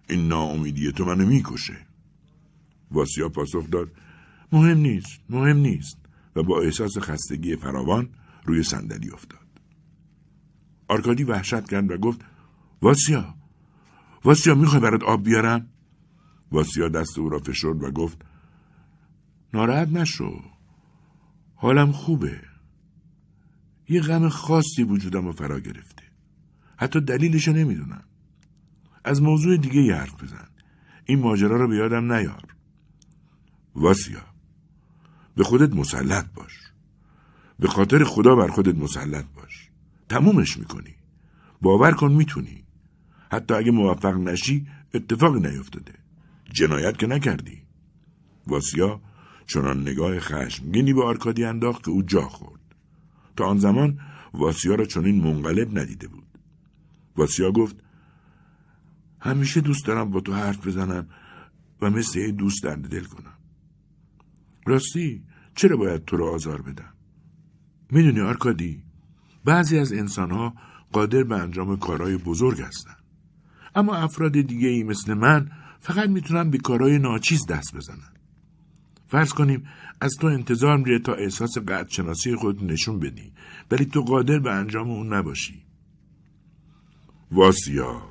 این ناامیدی تو منو می‌کشه. واسیا پاسخ داد مهم نیست مهم نیست. و با احساس خستگی فراوان روی صندلی افتاد. آرکادی وحشت کرد و گفت واسیا واسیا می‌خوای برات آب بیارم؟ واسیا دست او را فشرد و گفت ناراحت نشو حالم خوبه. یه غم خاصی وجودم رو فرا گرفته. حتی دلیلش نمی‌دونم. از موضوع دیگه یه حرف بزن. این ماجرا رو به یادم نیار. واسیا به خودت مسلط باش. به خاطر خدا بر خودت مسلط باش. تمومش می‌کنی. باور کن می‌تونی. حتی اگه موفق نشی اتفاقی نیفتاده. جنایت که نکردی. واسیا چنان نگاه خشمگینی به آرکادی انداخت که او جا خورد. تا آن زمان واسیا را چنین منقلب ندیده بود. واسیا گفت همیشه دوست دارم با تو حرف بزنم و مثل دوست درد دل کنم. راستی چرا باید تو را آزار بدم؟ می‌دونی آرکادی بعضی از انسانها قادر به انجام کارهای بزرگ هستند اما افراد دیگه ای مثل من فقط می‌تونن به کارهای ناچیز دست بزنن. فرض کنیم از تو انتظار میره تا احساس قدر شناسی خود نشون بدی ولی تو قادر به انجام اون نباشی. واسیا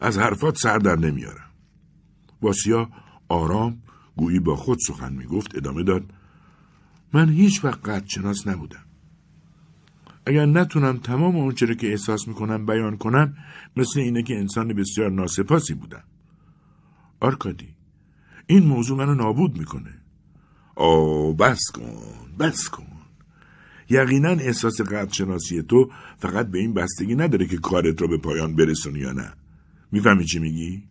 از حرفات سر در نمیارم. واسیا آرام گویی با خود سخن می‌گفت ادامه داد من هیچ وقت قدر شناس نبودم. اگر نتونم تمام اونچه که احساس می‌کنم بیان کنم مثل اینه که انسان بسیار ناسپاسی بودم. آرکادی این موضوع منو نابود می‌کنه. آه بس کن بس کن. یقینا احساس قدر شناسی تو فقط به این بستگی نداره که کارت رو به پایان برسونی یا نه. می‌فهمی چی میگی؟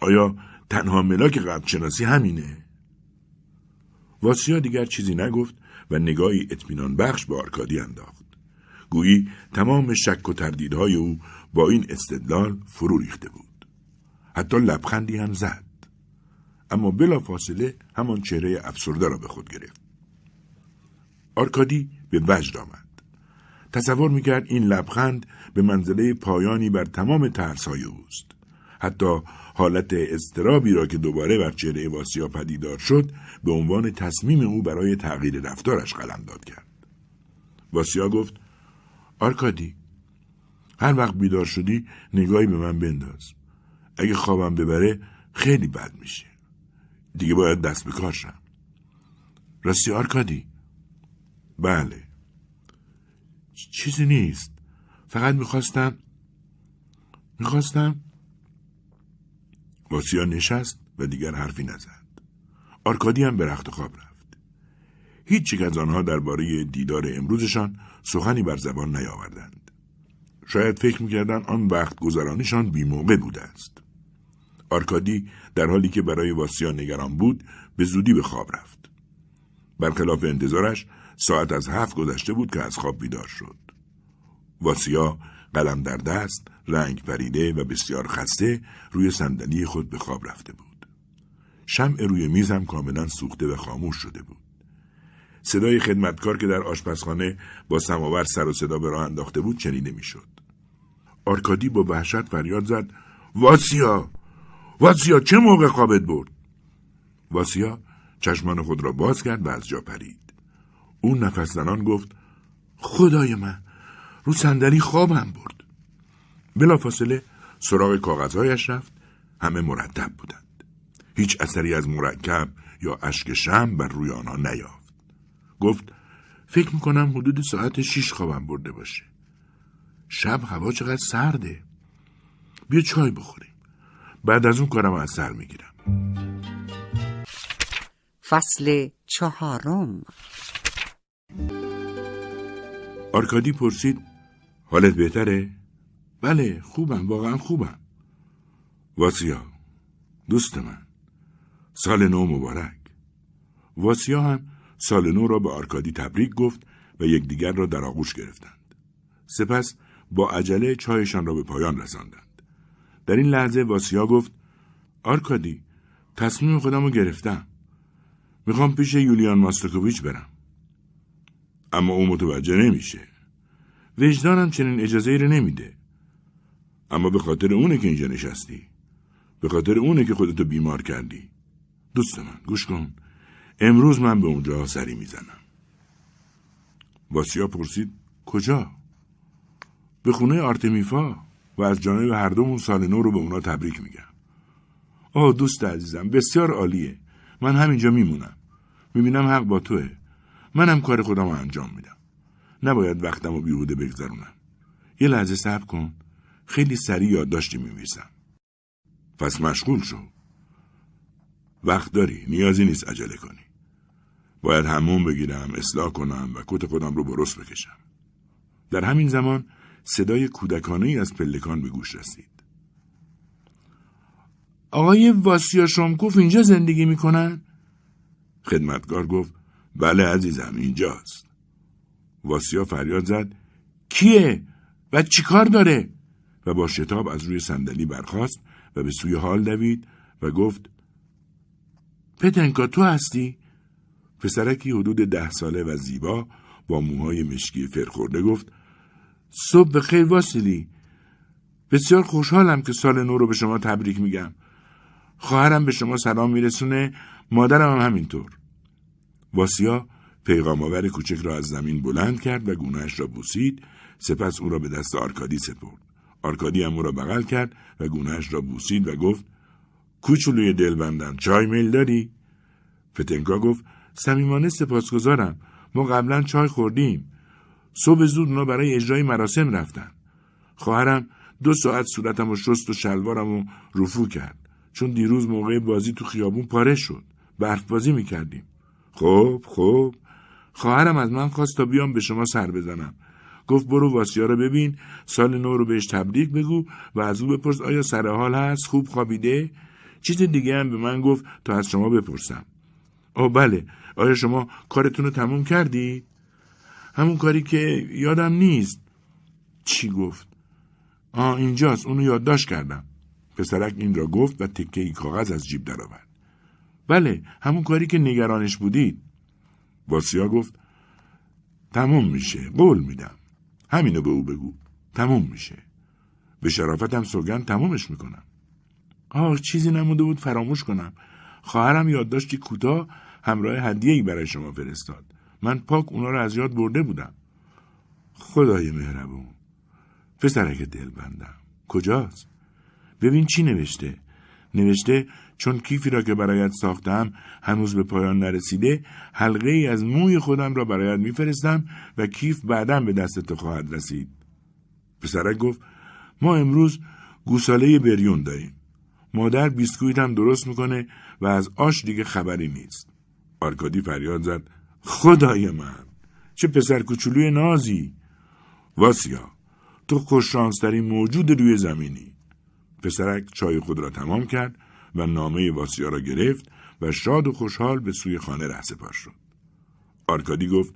آیا تنها ملاک قدر شناسی همینه؟ واسیا دیگر چیزی نگفت و نگاهی اطمینان بخش به آرکادی انداخت. گویی تمام شک و تردیدهای او با این استدلال فرو ریخته بود. حتی لبخندی هم زد. اما بلا فاصله همان چهره افسرده را به خود گرفت. آرکادی به وجد آمد. تصور می‌کرد این لبخند به منزله پایانی بر تمام ترسهای اوست. حتی حالت اضطرابی را که دوباره بر چهره واسیا پدیدار شد به عنوان تصمیم او برای تغییر رفتارش قلمداد کرد. واسیا گفت آرکادی هر وقت بیدار شدی نگاهی به من بنداز. اگه خوابم ببره خیلی بد میشه. دیگه باید دست به کار شم. راستی آرکادی بله چیزی نیست فقط می‌خواستم می‌خواستم واسیا نشست و دیگر حرفی نزد. آرکادی هم به رختخواب رفت. هیچ از آنها درباره دیدار امروزشان سخنی بر زبان نیاوردند. شاید فکر می‌کردن آن وقت گذرانیشان بیموقع بوده است. آرکادی در حالی که برای واسیا نگران بود به زودی به خواب رفت. برخلاف انتظارش ساعت از هفت گذشته بود که از خواب بیدار شد. واسیا قلم در دست، رنگ پریده و بسیار خسته روی صندلی خود به خواب رفته بود. شمع روی میز هم کاملا سوخته و خاموش شده بود. صدای خدمتکار که در آشپزخانه با سماور سر و صدا به راه انداخته بود چنیده می‌شد. آرکادی با وحشت فریاد زد واسیا واسیا چه موقع خوابت برد واسیا چشمان خود را باز کرد و از جا پرید او نفس زنان گفت خدای من رو صندلی خوابم برد بلافاصله سراغ کاغذهایش رفت. همه مرتب بودند. هیچ اثری از مرکب یا اشک شم بر روی آنها نیافت. گفت فکر می‌کنم حدود ساعت شیش خوابم برده باشه. شب هوا چقدر سرده. بیا چای بخوریم. بعد از اون کارم از سر می‌گیرم. فصل چهارم. آرکادی پرسید حالت بهتره؟ بله خوبم واقعا خوبم. واسیا دوست من. سال نو مبارک. واسیا هم سال نو را به آرکادی تبریک گفت و یکدیگر را در آغوش گرفتند. سپس با عجله چایشان را به پایان رساندند. در این لحظه واسیا گفت آرکادی تصمیم خودم رو گرفتم. می‌خوام پیش یولیان ماستکوویچ برم. اما او متوجه نمیشه. وجدانم چنین اجازه ای رو نمیده. اما به خاطر اونه که اینجا نشستی. به خاطر اونه که خودتو بیمار کردی. دوست من گوش کن. امروز من به اونجا سری می‌زنم. واسیا پرسید کجا؟ به خونه آرتمیفا و از جانب هر دومون سال نو رو به اونا تبریک میگم. آه دوست عزیزم بسیار عالیه. من همینجا میمونم. می‌بینم حق با توه. منم کار خودم رو انجام میدم. نباید وقتم رو بیهوده بگذرونم. یه لحظه صبر کن. خیلی سریع یادداشتی میویسم پس مشغول شو وقت داری نیازی نیست عجله کنی باید همون بگیرم اصلاح کنم و کت خودم رو برست بکشم در همین زمان صدای کودکانه ای از پلکان به گوش رسید آقای واسیا شمکوف اینجا زندگی می‌کنن؟ خدمتگار گفت بله عزیزم اینجاست واسیا فریاد زد کیه؟ و چیکار داره؟ و با شتاب از روی صندلی برخاست و به سوی حال دوید و گفت پتنکا تو هستی؟ پسرکی حدود ده ساله و زیبا با موهای مشکی فرخورده گفت صبح به خیر واسیلی بسیار خوشحالم که سال نو رو به شما تبریک میگم. خواهرم به شما سلام میرسونه مادرم هم همینطور. واسیا پیغام آور کوچک را از زمین بلند کرد و گونه‌ش را بوسید سپس او را به دست آرکادی سپرد. آرکادی هم او را بغل کرد و گونه‌ش را بوسید و گفت کوچولوی دلبندم چای میل داری؟ پتنکا گفت صمیمانه سپاسگزارم. ما قبلا چای خوردیم. صبح زود اونا برای اجرای مراسم رفتن. خواهرم دو ساعت صورتم و شست و شلوارم و رفو کرد. چون دیروز موقع بازی تو خیابون پاره شد. برف بازی می‌کردیم. خب خب. خواهرم از من خواست تا بیام به شما سر بزنم. گفت برو واسیا رو ببین سال نو رو بهش تبریک بگو و از او بپرس آیا سر حال هست خوب خوابیده؟ چیز دیگه هم به من گفت تا از شما بپرسم. آه بله آیا شما کارتون رو تموم کردی؟ همون کاری که یادم نیست. چی گفت؟ آه اینجاست اونو یادداشت کردم. پسرک این را گفت و تکه ای کاغذ از جیب درآورد. بله همون کاری که نگرانش بودید. باسیا گفت تموم میشه قول میدم. همینو به او بگو. تموم میشه. به شرافتم سوگن تمومش می‌کنم. آه چیزی نمونده بود فراموش کنم. خواهرم یادداشتی کوتاه همراه هدیه ای برای شما فرستاد. من پاک اونا رو از یاد برده بودم. خدای مهربون. پسرک دل بندم کجاست؟ ببین چی نوشته. نوشته چون کیفی را که برایت ساختم هنوز به پایان نرسیده حلقه ای از موی خودم را برایت میفرستم و کیف بعدا به دست تو خواهد رسید. پسرک گفت ما امروز گوساله بریون داریم. مادر بیسکویت هم درست می‌کنه و از آش دیگه خبری نیست. آرکادی فریاد زد خدای من چه پسر کوچولوی نازی. واسیا تو خوش‌شانس‌ترین موجود روی زمینی. پسرک چای خود را تمام کرد و نامه واسیا را گرفت و شاد و خوشحال به سوی خانه رهسپار شد. آرکادی گفت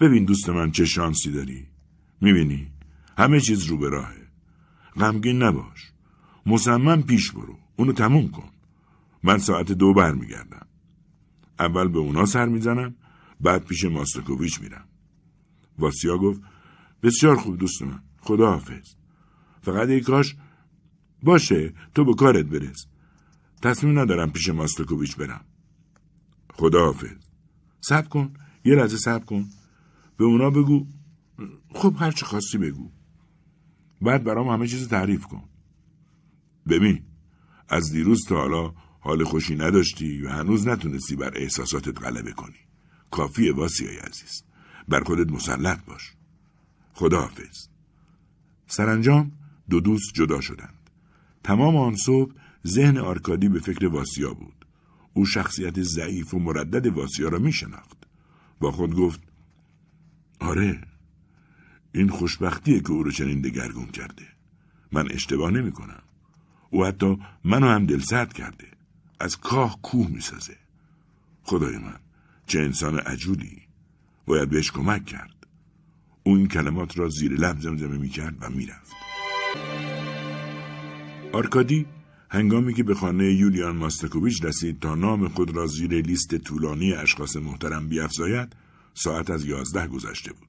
ببین دوست من چه شانسی داری. می‌بینی همه چیز رو به راهه. غمگین نباش. مصمم پیش برو. اونو تموم کن. من ساعت دو بر میگردم. اول به اونا سر می‌زنم بعد پیش ماستکوویچ میرم. واسیا گفت بسیار خوب دوست من. خدا حافظ. فقط ای کاش باشه تو به کارت برس. تصمیم ندارم پیش ماستوکوویچ برم. خداحافظ. صبر کن. یه لحظه صبر کن. به اونا بگو خب هر چه خواستی بگو. بعد برام همه چیز تعریف کن. ببین از دیروز تا حالا حال خوشی نداشتی و هنوز نتونستی بر احساساتت غلبه کنی. کافیه واسیای عزیز. بر خودت مسلط باش. خداحافظ. سرانجام دو دوست جدا شدند. تمام آن صبح ذهن آرکادی به فکر واسیا بود. او شخصیت ضعیف و مردد واسیا را می شناخت. با خود گفت آره این خوشبختیه که او رو چنین دگرگون کرده. من اشتباه نمی کنم او حتی منو هم دلسرد کرده. از کاه کوه می‌سازه. خدای من چه انسان عجولی. باید بهش کمک کرد. او این کلمات را زیر لب زمزمه می‌کرد و می‌رفت. آرکادی هنگامی که به خانه یولیان ماستکوویچ رسید تا نام خود را زیر لیست طولانی اشخاص محترم بیافزاید ساعت از یازده گذشته بود.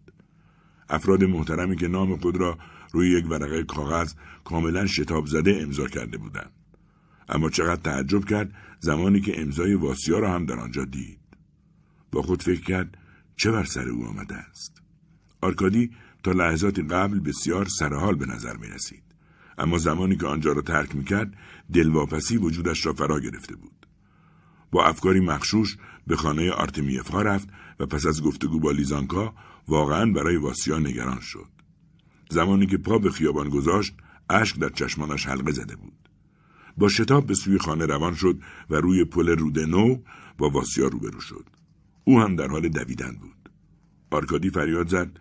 افراد محترمی که نام خود را روی یک ورقه کاغذ کاملا شتاب زده امضا کرده بودند. اما چقدر تعجب کرد زمانی که امضای واسیا را هم در آنجا دید. با خود فکر کرد چه بر سر او آمده است. آرکادی تا لحظات قبل بسیار سرحال به نظر می رسید. اما زمانی که آنجا را ترک می کرد دلواپسی وجودش را فرا گرفته بود. با افکاری مخشوش به خانه آرتمیفها رفت و پس از گفتگو با لیزانکا واقعا برای واسیا نگران شد. زمانی که پا به خیابان گذاشت اشک در چشمانش حلقه زده بود. با شتاب به سوی خانه روان شد و روی پل رود نو با واسیا روبرو شد. او هم در حال دویدن بود. آرکادی فریاد زد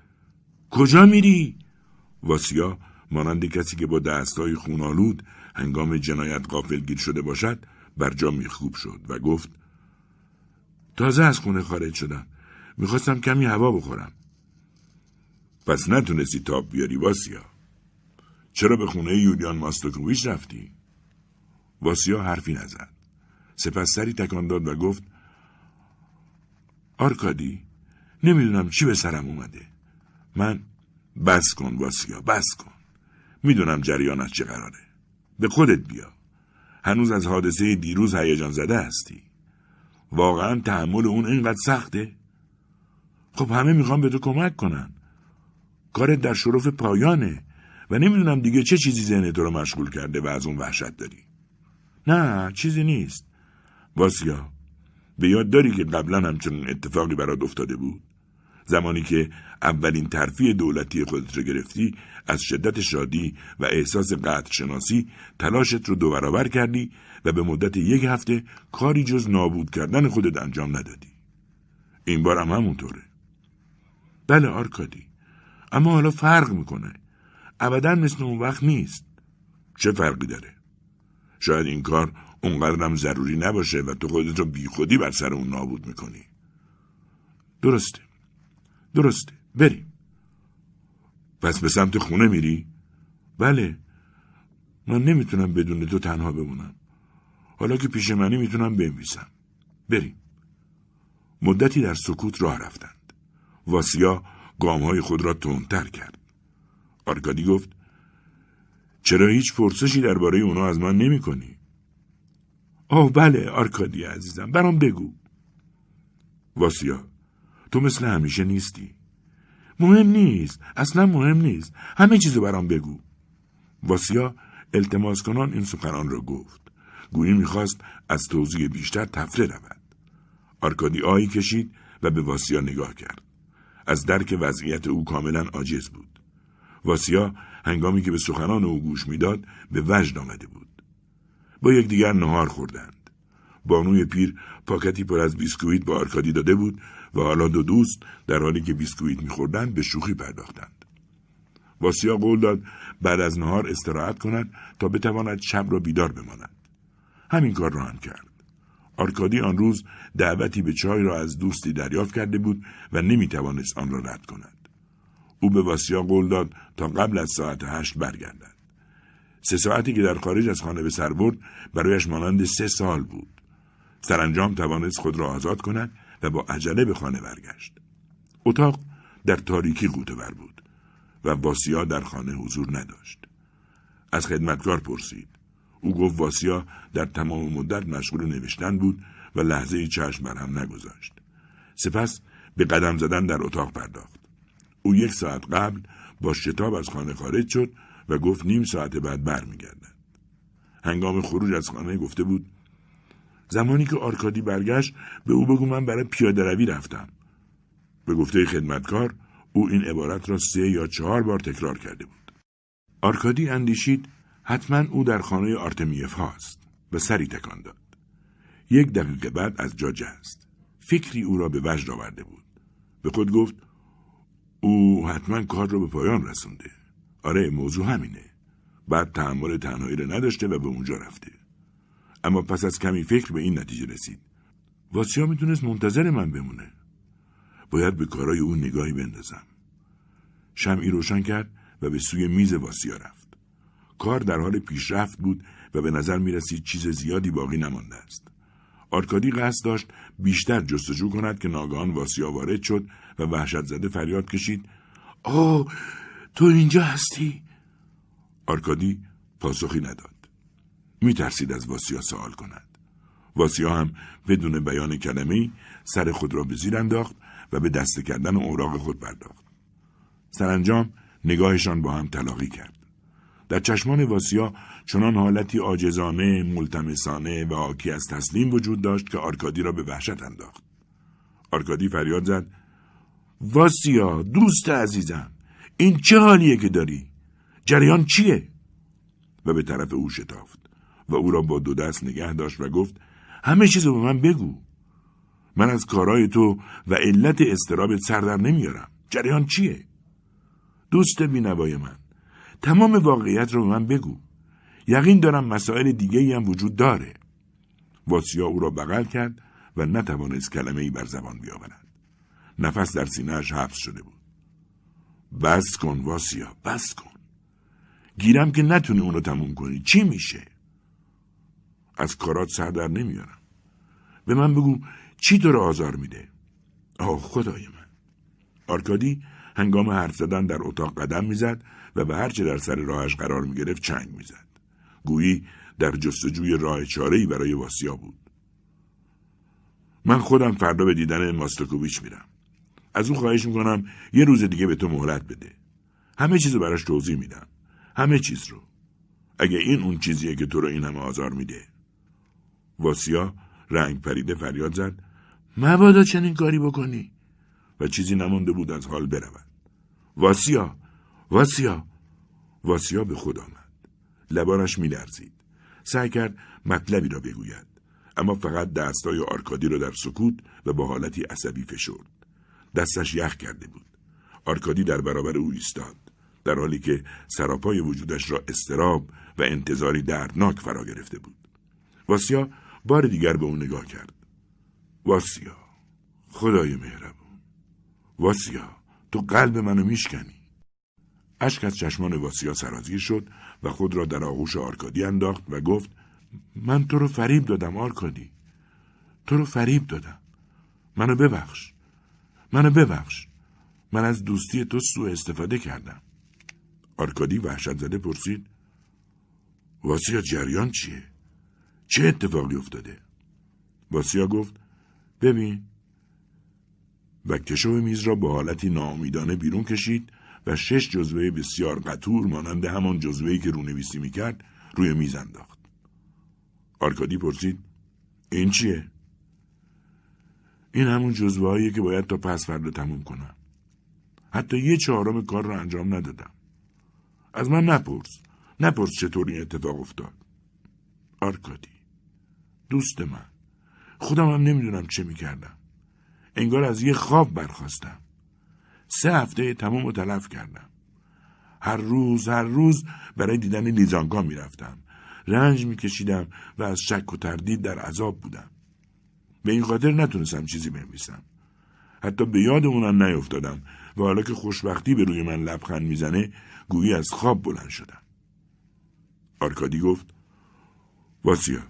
کجا میری؟ واسیا مانند کسی که با دستای خونالود هنگام جنایت گیر شده باشد بر جا میخوب شد و گفت تازه از خونه خارج شدم. می‌خواستم کمی هوا بخورم. پس نتونستی تاب بیاری واسیا. چرا به خونه یولیان ماستوکوویچ رفتی؟ واسیا حرفی نزد. سپس سری تکان داد و گفت آرکادی نمی‌دونم چی به سرم اومده. من بس کن واسیا بس کن. می‌دونم جریانت چه قراره. به خودت بیا. هنوز از حادثه دیروز هیجان زده هستی. واقعا تحمل اون اینقدر سخته. خب همه می‌خوام به تو کمک کنن. کارت در شرف پایانه و نمی‌دونم دیگه چه چیزی ذهن تو رو مشغول کرده و از اون وحشت داری. نه چیزی نیست. واسیا به یاد داری که قبلا همچنین اتفاقی برات افتاده بود؟ زمانی که اولین ترفیع دولتی خودت را گرفتی از شدت شادی و احساس قدر شناسی تلاشت رو دو برابر کردی و به مدت یک هفته کاری جز نابود کردن خودت انجام ندادی. این بار هم همونطوره. بله آرکادی. اما حالا فرق می‌کنه. ابدا مثل اون وقت نیست. چه فرقی داره؟ شاید این کار اونقدرم ضروری نباشه و تو خودت رو بیخودی بر سر اون نابود می‌کنی. درسته. درسته بریم. پس به سمت خونه میری؟ بله. من نمی‌تونم بدون تو تنها بمونم. حالا که پیش منی می‌تونم بنویسم. بریم. مدتی در سکوت راه رفتند. واسیا گامهای خود را تندتر کرد. آرکادی گفت چرا هیچ پرسشی درباره اونا از من نمی کنی؟ آه بله آرکادی عزیزم برام بگو. واسیا تو مثل همیشه نیستی. مهم نیست. اصلا مهم نیست. همه چیزو برام بگو. واسیا التماس کنان این سخنان را گفت. گویی می‌خواست از توضیح بیشتر طفره رود. آرکادی آهی کشید و به واسیا نگاه کرد. از درک وضعیت او کاملا عاجز بود. واسیا هنگامی که به سخنان او گوش می‌داد به وجد آمده بود. با یکدیگر نهار خوردند. بانوی پیر پاکتی پر از بیسکویت به آرکادی داده بود و حالا دو دوست در حالی که بیسکویت میخوردند به شوخی پرداختند. واسیا قول داد بعد از نهار استراحت کند تا بتواند شب را بیدار بماند. همین کار را هم کرد. آرکادی آن روز دعوتی به چای را از دوستی دریافت کرده بود و نمی‌توانست آن را رد کند. او به واسیا قول داد تا قبل از ساعت هشت برگردد. سه ساعتی که در خارج از خانه به سر برد برایش مانند سه سال بود. سرانجام توانست خود را آزاد کند و با عجله به خانه برگشت. اتاق در تاریکی قوتور بود و واسیا در خانه حضور نداشت. از خدمتکار پرسید. او گفت واسیا در تمام مدت مشغول نوشتن بود و لحظه چشم بر هم نگذاشت. سپس به قدم زدن در اتاق پرداخت. او یک ساعت قبل با شتاب از خانه خارج شد و گفت نیم ساعت بعد برمیگردد. هنگام خروج از خانه گفته بود زمانی که آرکادی برگشت به او بگو من برای پیاده روی رفتم. به گفته خدمتکار او این عبارت را سه یا چهار بار تکرار کرده بود. آرکادی اندیشید حتما او در خانه آرتمیف هاست و سری تکان داد. یک دقیقه بعد از جا جست. فکری او را به وجد آورده بود. به خود گفت او حتما کار رو به پایان رسونده آره موضوع همینه بعد تحمل تنهایی رو نداشته و به اونجا رفته اما پس از کمی فکر به این نتیجه رسید. واسیا می‌تونست منتظر من بمونه؟ باید به کارای او نگاهی بندازم. شمعی روشن کرد و به سوی میز واسیا رفت. کار در حال پیشرفت بود و به نظر می رسید چیز زیادی باقی نمانده است. آرکادی قصد داشت بیشتر جستجو کند که ناگهان واسیا وارد شد و وحشت زده فریاد کشید آه تو اینجا هستی؟ آرکادی پاسخی نداد. می ترسید از واسیا سوال کند. واسیا هم بدون بیان کلمه‌ای سر خود را به زیر انداخت و به دسته کردن اوراق خود پرداخت. سرانجام نگاهشان با هم تلاقی کرد. در چشمان واسیا چنان حالتی عاجزانه ملتمسانه و حاکی از تسلیم وجود داشت که آرکادی را به وحشت انداخت. آرکادی فریاد زد واسیا دوست عزیزم این چه حالیه که داری؟ جریان چیه؟ و به طرف او شتافت. و او را با دو دست نگه داشت و گفت همه چیز رو به من بگو. من از کارهای تو و علت استرابت سر در نمیارم. جریان چیه؟ دوست بینوای من تمام واقعیت رو به من بگو. یقین دارم مسائل دیگه هم وجود داره. واسیا او را بغل کرد و نتوانست کلمه ای بر زبان بیاورد. نفس در سینهاش حبس شده بود. بس کن واسیا بس کن. گیرم که نتونی اونو تموم کنی. چی میشه؟ از کارات سر در نمیارم. به من بگو چی تو رو آزار میده؟ آه خدای من. آرکادی هنگام حرف زدن در اتاق قدم می‌زد و به هرچه در سر راهش قرار می‌گرفت چنگ می‌زد. گویی در جستجوی راه چاره‌ای برای واسیا بود. من خودم فردا به دیدن ماستاکوویچ میرم. از او خواهش می‌کنم یه روز دیگه به تو مهلت بده. همه چیز براش توضیح میدم. همه چیز رو. اگه این اون چیزیه که تو رو این همه آزار میده واسیا رنگ پریده فریاد زد. مبادا چنین کاری بکنی. و چیزی نمانده بود از حال برود. واسیا واسیا واسیا به خود آمد. لبانش میلرزید. سعی کرد مطلبی را بگوید. اما فقط دستای آرکادی را در سکوت و با حالتی عصبی فشرد. دستش یخ کرده بود. آرکادی در برابر او ایستاد. در حالی که سراپای وجودش را اضطراب و انتظاری دردناک فرا گرفته بود. واسیا بار دیگر به او نگاه کرد. واسیا خدای مهربون. واسیا تو قلب منو میشکنی. اشک از چشمان واسیا سرازیر شد و خود را در آغوش آرکادی انداخت و گفت من تو رو فریب دادم آرکادی. تو رو فریب دادم. منو ببخش. منو ببخش. من از دوستی تو سوء استفاده کردم. آرکادی وحشت زده پرسید واسیا جریان چیه؟ چه اتفاقی افتاده؟ واسیا گفت ببین و کشو میز را با حالتی ناامیدانه بیرون کشید و شش جزوه بسیار قطور مانند همان جزوهی که رونویسی می‌کرد روی میز انداخت. آرکادی پرسید این چیه؟ این همون جزوه که باید تا پس فردا تموم کنم. حتی یه چهارم کار را انجام ندادم. از من نپرس. نپرس چطور این اتفاق افتاد. آرکادی. دوست من. خودم هم نمی‌دونم چه می‌کردم. انگار از یه خواب برخواستم. سه هفته تمام و تلف کردم. هر روز هر روز برای دیدن لیزانگا می‌رفتم. رنج میکشیدم و از شک و تردید در عذاب بودم. به این خاطر نتونستم چیزی بنویسم. حتی به یاد اونم نیفتادم و حالا که خوشبختی به روی من لبخند می‌زنه گویی از خواب بلند شدم. آرکادی گفت واسیا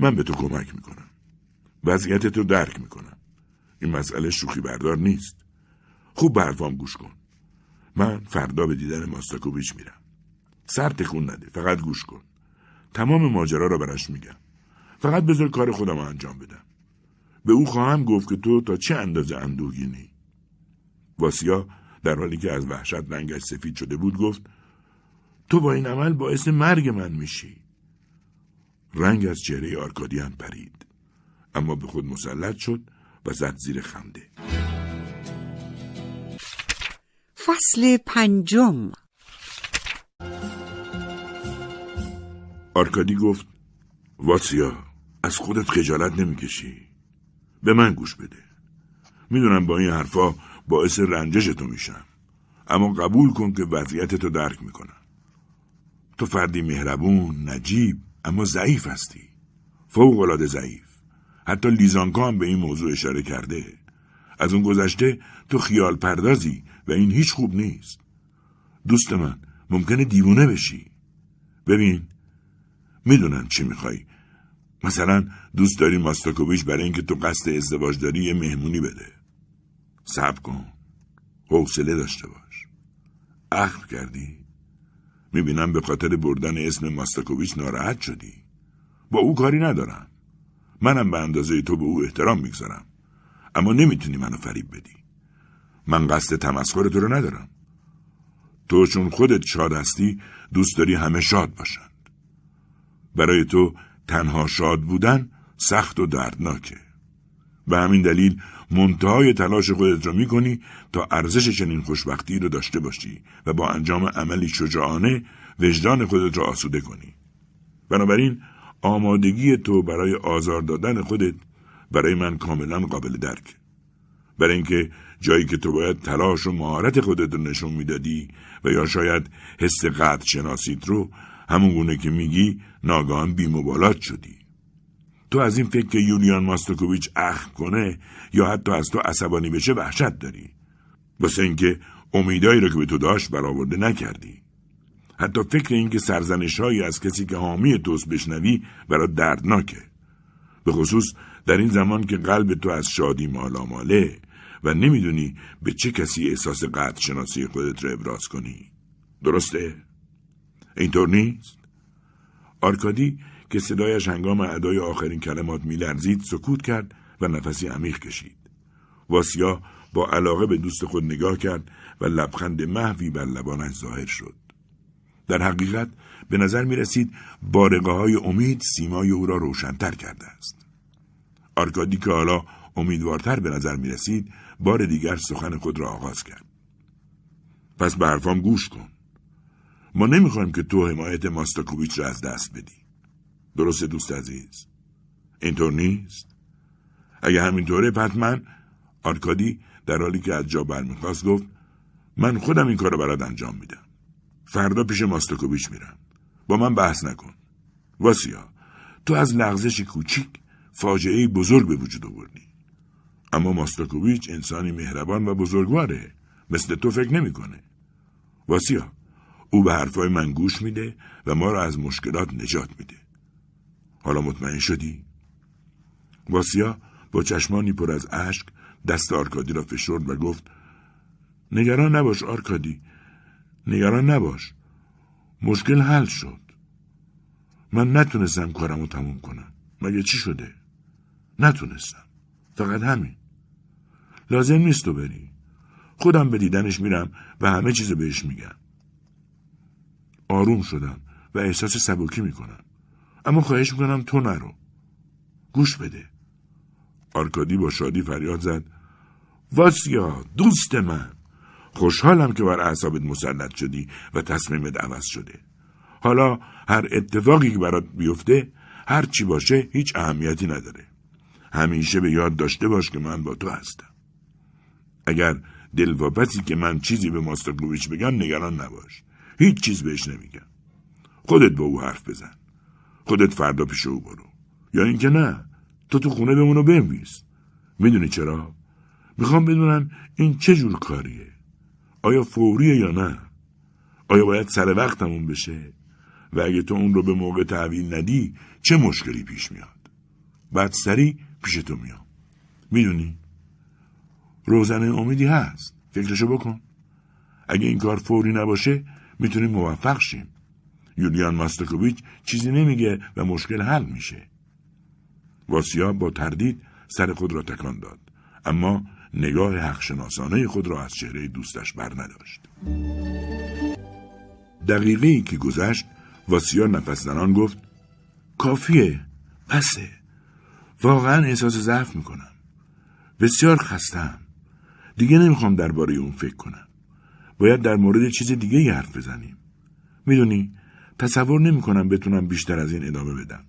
من به تو کمک می‌کنم. وضعیت تو درک می‌کنم. این مسئله شوخی بردار نیست. خوب به حرفام گوش کن. من فردا به دیدن ماستاکوویچ میرم. سر تکون نده. فقط گوش کن. تمام ماجرا را برش میگم. فقط بذار کار خودم رو انجام بدم. به او خواهم گفت که تو تا چه اندازه اندوهگینی. واسیا در حالی که از وحشت رنگش سفید شده بود گفت تو با این عمل باعث مرگ من میشی. رنگ از چهره آرکادی هم پرید. اما به خود مسلط شد و زد زیر خنده. فصل پنجم. آرکادی گفت واسیا از خودت خجالت نمی‌کشی. به من گوش بده. می‌دونم با این حرفا باعث رنجش تو میشم. اما قبول کن که وضعیت تو درک می‌کنم. تو فردی مهربون نجیب اما ضعیف هستی. فوق العاده ضعیف. حتی لیزانکا هم به این موضوع اشاره کرده. از اون گذشته تو خیال پردازی و این هیچ خوب نیست. دوست من ممکنه دیوونه بشی. ببین می‌دونم چی می‌خوای. مثلا دوست داری ماستاکوویچ برای اینکه تو قصد ازدواج داری یه مهمونی بده. صبر کن. حوصله داشته باش. اخم کردی؟ می‌بینم به خاطر بردن اسم ماستاکوویچ ناراحت شدی. با او کاری ندارم. منم به اندازه تو به او احترام می‌گذارم. اما نمی‌تونی منو فریب بدی. من قصد تمسخر تو رو ندارم. تو چون خودت شاد هستی دوست داری همه شاد باشند. برای تو تنها شاد بودن سخت و دردناکه. به همین دلیل منتهای تلاش خودت را می‌کنی تا ارزش چنین خوشبختی رو داشته باشی و با انجام عملی شجاعانه وجدان خودت را آسوده کنی. بنابراین آمادگی تو برای آزار دادن خودت برای من کاملا قابل درک. برای اینکه جایی که تو باید تلاش و مهارت خودت رو نشون می‌دادی و یا شاید حس قدر شناسیت رو همون گونه که میگی ناگهان بیمبالات شدی. تو از این فکر که یولیان ماستوکوویچ اخ کنه یا حتی از تو عصبانی بشه وحشت داری واسه اینکه امیدایی رو که به تو داشت برآورده نکردی حتی فکر اینکه سرزنشهایی از کسی که حامی توست بشنوی برای دردناکه به خصوص در این زمان که قلب تو از شادی مالاماله و نمی‌دونی به چه کسی احساس قدر شناسی خودت را ابراز کنی درسته؟ اینطور نیست؟ آرکادی که صدایش هنگام ادای آخرین کلمات میلرزید سکوت کرد و نفسی عمیق کشید. واسیا با علاقه به دوست خود نگاه کرد و لبخند محوی بر لبانش ظاهر شد. در حقیقت به نظر می رسید بارقه های امید سیمای او را روشنتر کرده است. آرکادی که حالا امیدوارتر به نظر می رسید بار دیگر سخن خود را آغاز کرد. پس به حرفام گوش کن. ما نمی‌خوایم که تو حمایت ماستاکوویچ را از دست بدی. درست دوست عزیز؟ اینطور نیست؟ اگه همینطوره من آرکادی در حالی که از جا برمیخواست گفت من خودم این کار رو برات انجام میدم. فردا پیش ماستاکوویچ میرم. با من بحث نکن. واسیا تو از لغزش کوچیک فاجعه بزرگ به وجود آوردی. اما ماستاکوویچ انسانی مهربان و بزرگواره. مثل تو فکر نمی‌کنه. واسیا او به حرفای من گوش میده و ما را از مشکلات نجات میده. حالا مطمئن شدی؟ واسیا با چشمانی پر از اشک دست آرکادی را فشرد و گفت نگران نباش آرکادی نگران نباش. مشکل حل شد. من نتونستم کارمو تموم کنم. مگه چی شده؟ نتونستم. فقط همین. لازم نیست تو بری. خودم به دیدنش میرم و همه چیز بهش میگم. آروم شدم و احساس سبکی می‌کنم. اما خواهش می‌کنم تو نرو. گوش بده. آرکادی با شادی فریاد زد. واسیا دوست من. خوشحالم که بر اعصابت مسلط شدی و تصمیمت عوض شده. حالا هر اتفاقی که برات بیفته هر چی باشه هیچ اهمیتی نداره. همیشه به یاد داشته باش که من با تو هستم. اگر دلواپسی که من چیزی به ماستاکوویچ بگم نگران نباش. هیچ چیز بهش نمیگم. خودت با او حرف بزن. خودت فردا پیش او برو. یا اینکه نه تو تو خونه بمون بنویس. می‌دونی چرا؟ می‌خوام بدونم این چه جور کاریه. آیا فوریه یا نه؟ آیا باید سر وقتمون بشه؟ و اگه تو اون رو به موقع تحویل ندی چه مشکلی پیش میاد؟ بعد سری پیش تو میام. می‌دونی؟ روزنه امیدی هست. فکرشو بکن. اگه این کار فوری نباشه می‌تونیم موفق شیم. یولیان ماستکوویچ چیزی نمیگه و مشکل حل میشه. واسیا با تردید سر خود را تکان داد. اما نگاه حقشناسانه خود را از چهره دوستش بر نداشت. دقیقه ای که گذشت واسیا نفس زنان گفت کافیه پسه. واقعا احساس ضعف می‌کنم. بسیار خستم دیگه نمی‌خوام درباره اون فکر کنم. باید در مورد چیز دیگه ای حرف بزنیم. می‌دونی تصور نمی کنم بتونم بیشتر از این ادامه بدم.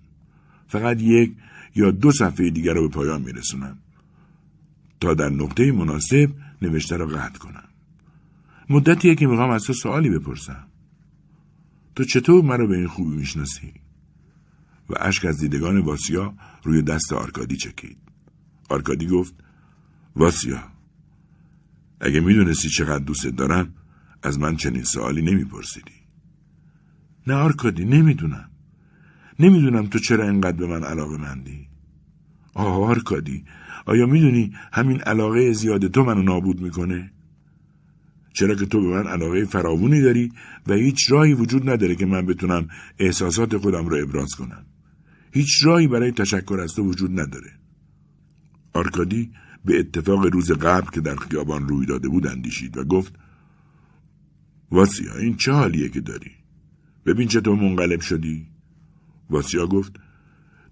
فقط یک یا دو صفحه دیگر رو به پایان میرسونم. تا در نقطه مناسب نوشته را قطع کنم. مدتیه که می‌خوام از تو سوالی بپرسم. تو چطور مرا به این خوبی می‌شناسی؟ و اشک از دیدگان واسیا روی دست آرکادی چکید. آرکادی گفت واسیا اگه می‌دونستی چقدر دوست دارم از من چنین سوالی نمیپرسیدی. نه آرکادی نمی‌دونم نمی‌دونم تو چرا اینقدر به من علاقه مندی آه آرکادی آیا می‌دونی همین علاقه زیاد تو منو نابود می‌کنه؟ چرا که تو به من علاقه فراوونی داری و هیچ راهی وجود نداره که من بتونم احساسات خودم رو ابراز کنم. هیچ راهی برای تشکر از تو وجود نداره. آرکادی به اتفاق روز قبل که در خیابان روی داده بود اندیشید و گفت واسیا این چه حالیه که داری؟ ببین چطور منقلب شدی؟ واسیا گفت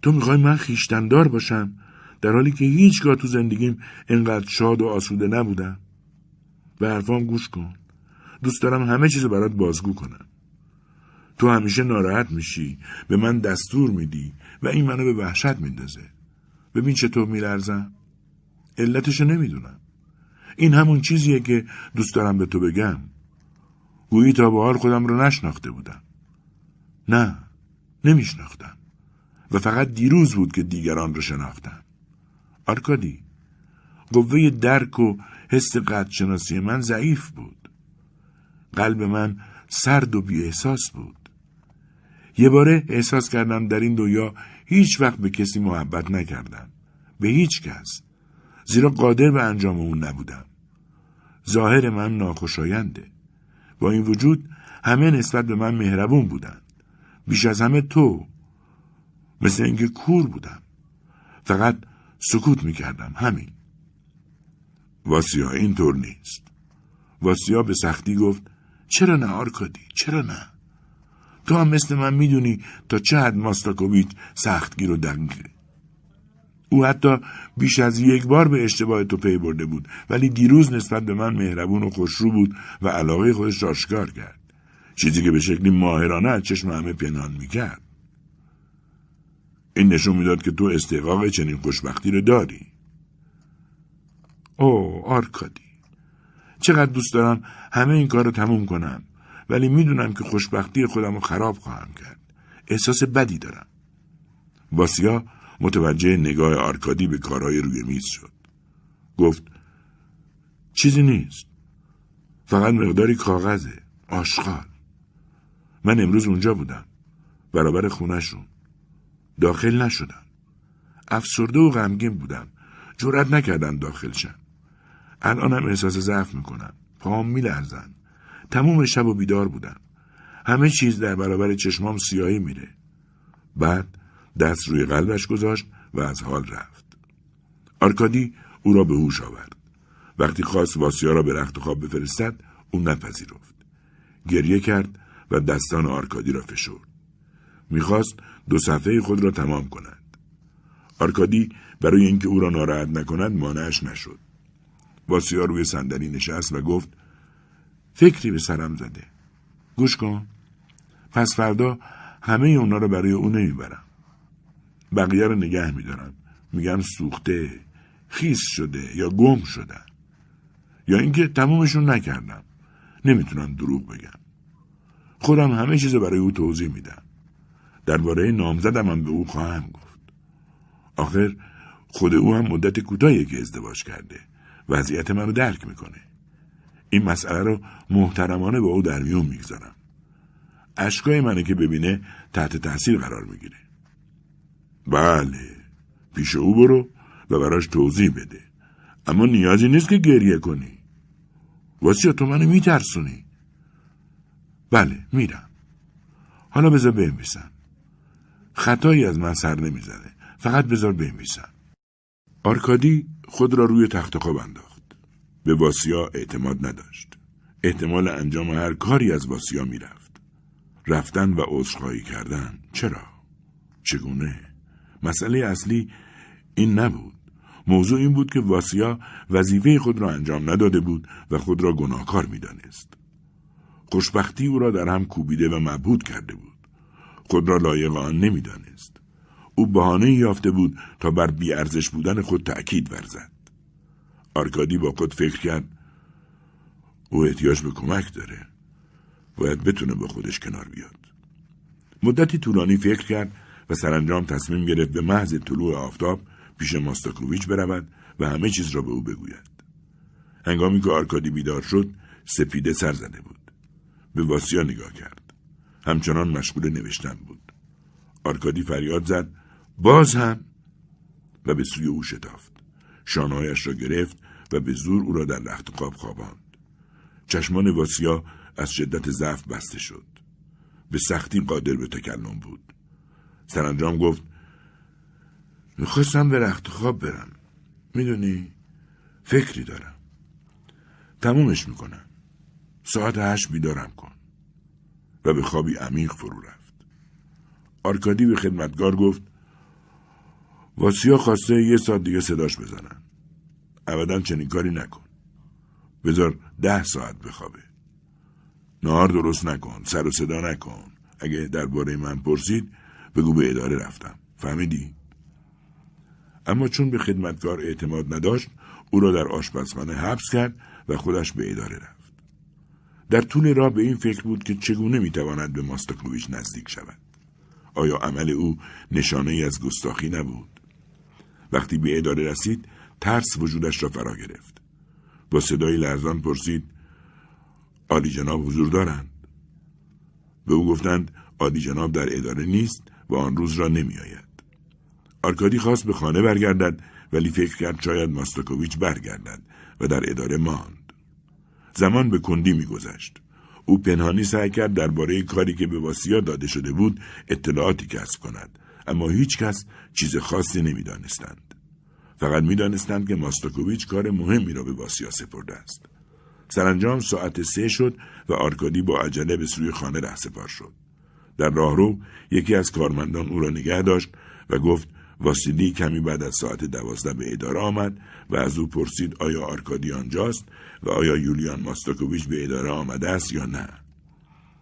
تو می‌خوای من خیشتندار باشم؟ در حالی که هیچگاه تو زندگیم انقدر شاد و آسوده نبودم. به حرفام گوش کن. دوست دارم همه چیز برات بازگو کنم. تو همیشه ناراحت میشی به من دستور میدی و این منو به وحشت میندازه. ببین چطور میلرزم. علتشو نمی‌دونم. این همون چیزیه که دوست دارم به تو بگم. گویی تا به حال خودم رو نشناخته بودم. نه نمیشناختم. و فقط دیروز بود که دیگران رو شناختم. آرکادی قوه درک و حس قدرشناسی من ضعیف بود. قلب من سرد و بی احساس بود. یه باره احساس کردم در این دنیا هیچ وقت به کسی محبت نکردم. به هیچ کس. زیرا قادر به انجام اون نبودم. ظاهر من ناخوشاینده. با این وجود همه نسبت به من مهربون بودند بیش از همه تو. مثل اینکه کور بودم. فقط سکوت می‌کردم همین. واسیا اینطور نیست. واسیا به سختی گفت چرا نه آرکادی؟ چرا نه؟ تو هم مثل من می‌دونی تا چه حد ماستاکوویچ سختگیر و دقیقه او حتی بیش از یک بار به اشتباه تو پی برده بود ولی دیروز نسبت به من مهربون و خوشرو بود و علاقه خودش را آشکار کرد. چیزی که به شکلی ماهرانه از چشم همه پنهان می‌کرد. این نشون می‌داد که تو استحقاق چنین خوشبختی رو داری. اوه آرکادی چقدر دوست دارم همه این کار رو تموم کنم ولی می‌دونم که خوشبختی خودم رو خراب خواهم کرد. احساس بدی دارم. واسیا متوجه نگاه آرکادی به کارهای روی میز شد. گفت چیزی نیست. فقط مقداری کاغذه. آشغال. من امروز اونجا بودم. برابر خونشون داخل نشدم. افسرده و غمگین بودم. جرأت نکردم داخل شم. الانم احساس ضعف می‌کنم. پام میلرزن. تموم شب و بیدار بودم. همه چیز در برابر چشمام سیاهی میره. بعد دست روی قلبش گذاشت و از حال رفت. آرکادی او را به هوش آورد. وقتی خواست واسیا را به رختخواب بفرستد او نپذیرفت. گریه کرد و دستان آرکادی را فشرد. می‌خواست دو صفحه خود را تمام کند. آرکادی برای اینکه او را ناراحت نکند مانعش نشد. واسیا روی صندلی نشست و گفت فکری به سرم زده. گوش کن. پس فردا همه اونا رو برای او نمی‌برم. بقیه رو نگه میدارم. میگم سوخته خیس شده یا گم شدن یا اینکه تمومشون نکردم. نمی‌تونم دروغ بگم. خودم همه چیز برای او توضیح میدم. درباره نامزدم هم به او خواهم گفت. آخر خود او هم مدت کوتاهی که ازدواج کرده. وضعیت منو درک می‌کنه. این مسئله رو محترمانه با او در میون می‌گذارم. اشکای منه که ببینه تحت تاثیر قرار می‌گیره. بله پیش او برو و براش توضیح بده. اما نیازی نیست که گریه کنی. واسه تو منو میترسونی؟ بله میرم. حالا بذار بنویسم. خطایی از من سر نمی‌زنه. فقط بذار بنویسم. آرکادی خود را روی تخت خواب انداخت. به واسیا اعتماد نداشت. احتمال انجام هر کاری از واسیا می‌رفت. رفتن و عذرخواهی کردن. چرا؟ چگونه؟ مسئله اصلی این نبود. موضوع این بود که واسیا وظیفه خود را انجام نداده بود و خود را گناهکار می‌دانست. خوشبختی او را در هم کوبیده و مبهود کرده بود. خود را لایق آن نمی‌دانست. او بهانه‌ای یافته بود تا بر بی‌ارزش بودن خود تأکید ورزد. آرکادی با خود فکر کرد او احتیاج به کمک داره. باید بتونه با خودش کنار بیاد. مدتی طولانی فکر کرد و سرانجام تصمیم گرفت به محض طلوع آفتاب پیش ماستاکوویچ برود و همه چیز را به او بگوید. هنگامی که آرکادی بیدار شد سپیده سر زده بود. به واسیا نگاه کرد. همچنان مشغول نوشتن بود. آرکادی فریاد زد. باز هم. و به سوی او شتافت. شانهایش را گرفت و به زور او را در رخت خواب خواباند. چشمان واسیا از شدت ضعف بسته شد. به سختی قادر به تکلم بود. سرانجام گفت می‌خواستم به رخت خواب برم. می‌دونی فکری دارم. تمومش می‌کنم. ساعت هشت بیدارم کن. و به خوابی عمیق فرو رفت. آرکادی به خدمتگار گفت واسیا خواسته یه ساعت دیگه صداش بزنن. ابدا چنین کاری نکن. بذار ده ساعت بخوابه. نهار درست نکن سر و صدا نکن. اگه درباره من پرسید بگو به اداره رفتم. فهمیدی؟ اما چون به خدمتکار اعتماد نداشت او را در آشپزخانه حبس کرد و خودش به اداره رفت. در طول راه به این فکر بود که چگونه می‌تواند به ماستاکوویچ نزدیک شود آیا عمل او نشانه ای از گستاخی نبود وقتی به اداره رسید ترس وجودش را فرا گرفت با صدای لرزان پرسید عالی جناب حضور دارند به او گفتند عالی جناب در اداره نیست و آن روز را نمی آید. آرکادی خواست به خانه برگردد ولی فکر کرد شاید ماستاکوویچ برگردد و در اداره ماند. زمان به کندی میگذشت. او پنهانی سعی کرد درباره کاری که به واسیا داده شده بود اطلاعاتی کسب کند اما هیچ کس چیز خاصی نمی‌دانستند. فقط می‌دانستند که ماستاکوویچ کار مهمی را به واسیا سپرده است. سرانجام ساعت سه شد و آرکادی با عجله به سوی خانه رهسپار شد. در راهرو یکی از کارمندان او را نگه داشت و گفت واسیلی کمی بعد از ساعت دوازده به اداره آمد و از او پرسید آیا آرکادی آنجاست و آیا یولیان ماستاکوویچ به اداره آمده است یا نه؟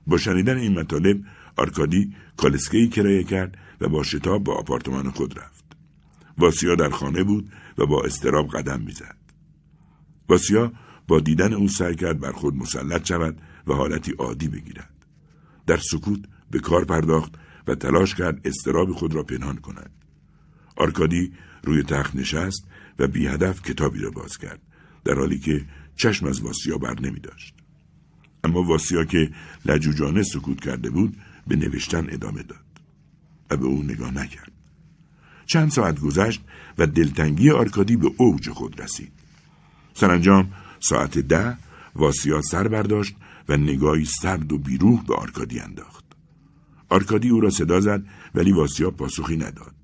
با شنیدن این مطالب آرکادی کالسکه‌ای کرایه کرد و با شتاب به آپارتمان خود رفت. واسیا در خانه بود و با اضطراب قدم می‌زد. واسیا با دیدن او سعی کرد بر خود مسلط شود و حالتی عادی بگیرد. در سکوت به کار پرداخت و تلاش کرد استراب خود را پنهان کند. آرکادی روی تخت نشست و بی هدف کتابی را باز کرد در حالی که چشم از واسیا بر نمی داشت. اما واسیا که لجوجانه سکوت کرده بود به نوشتن ادامه داد و به او نگاه نکرد. چند ساعت گذشت و دلتنگی آرکادی به اوج خود رسید. سرانجام ساعت ده واسیا سر برداشت و نگاهی سرد و بی‌روح به آرکادی انداخت. آرکادی او را صدا زد ولی واسیا پاسخی نداد.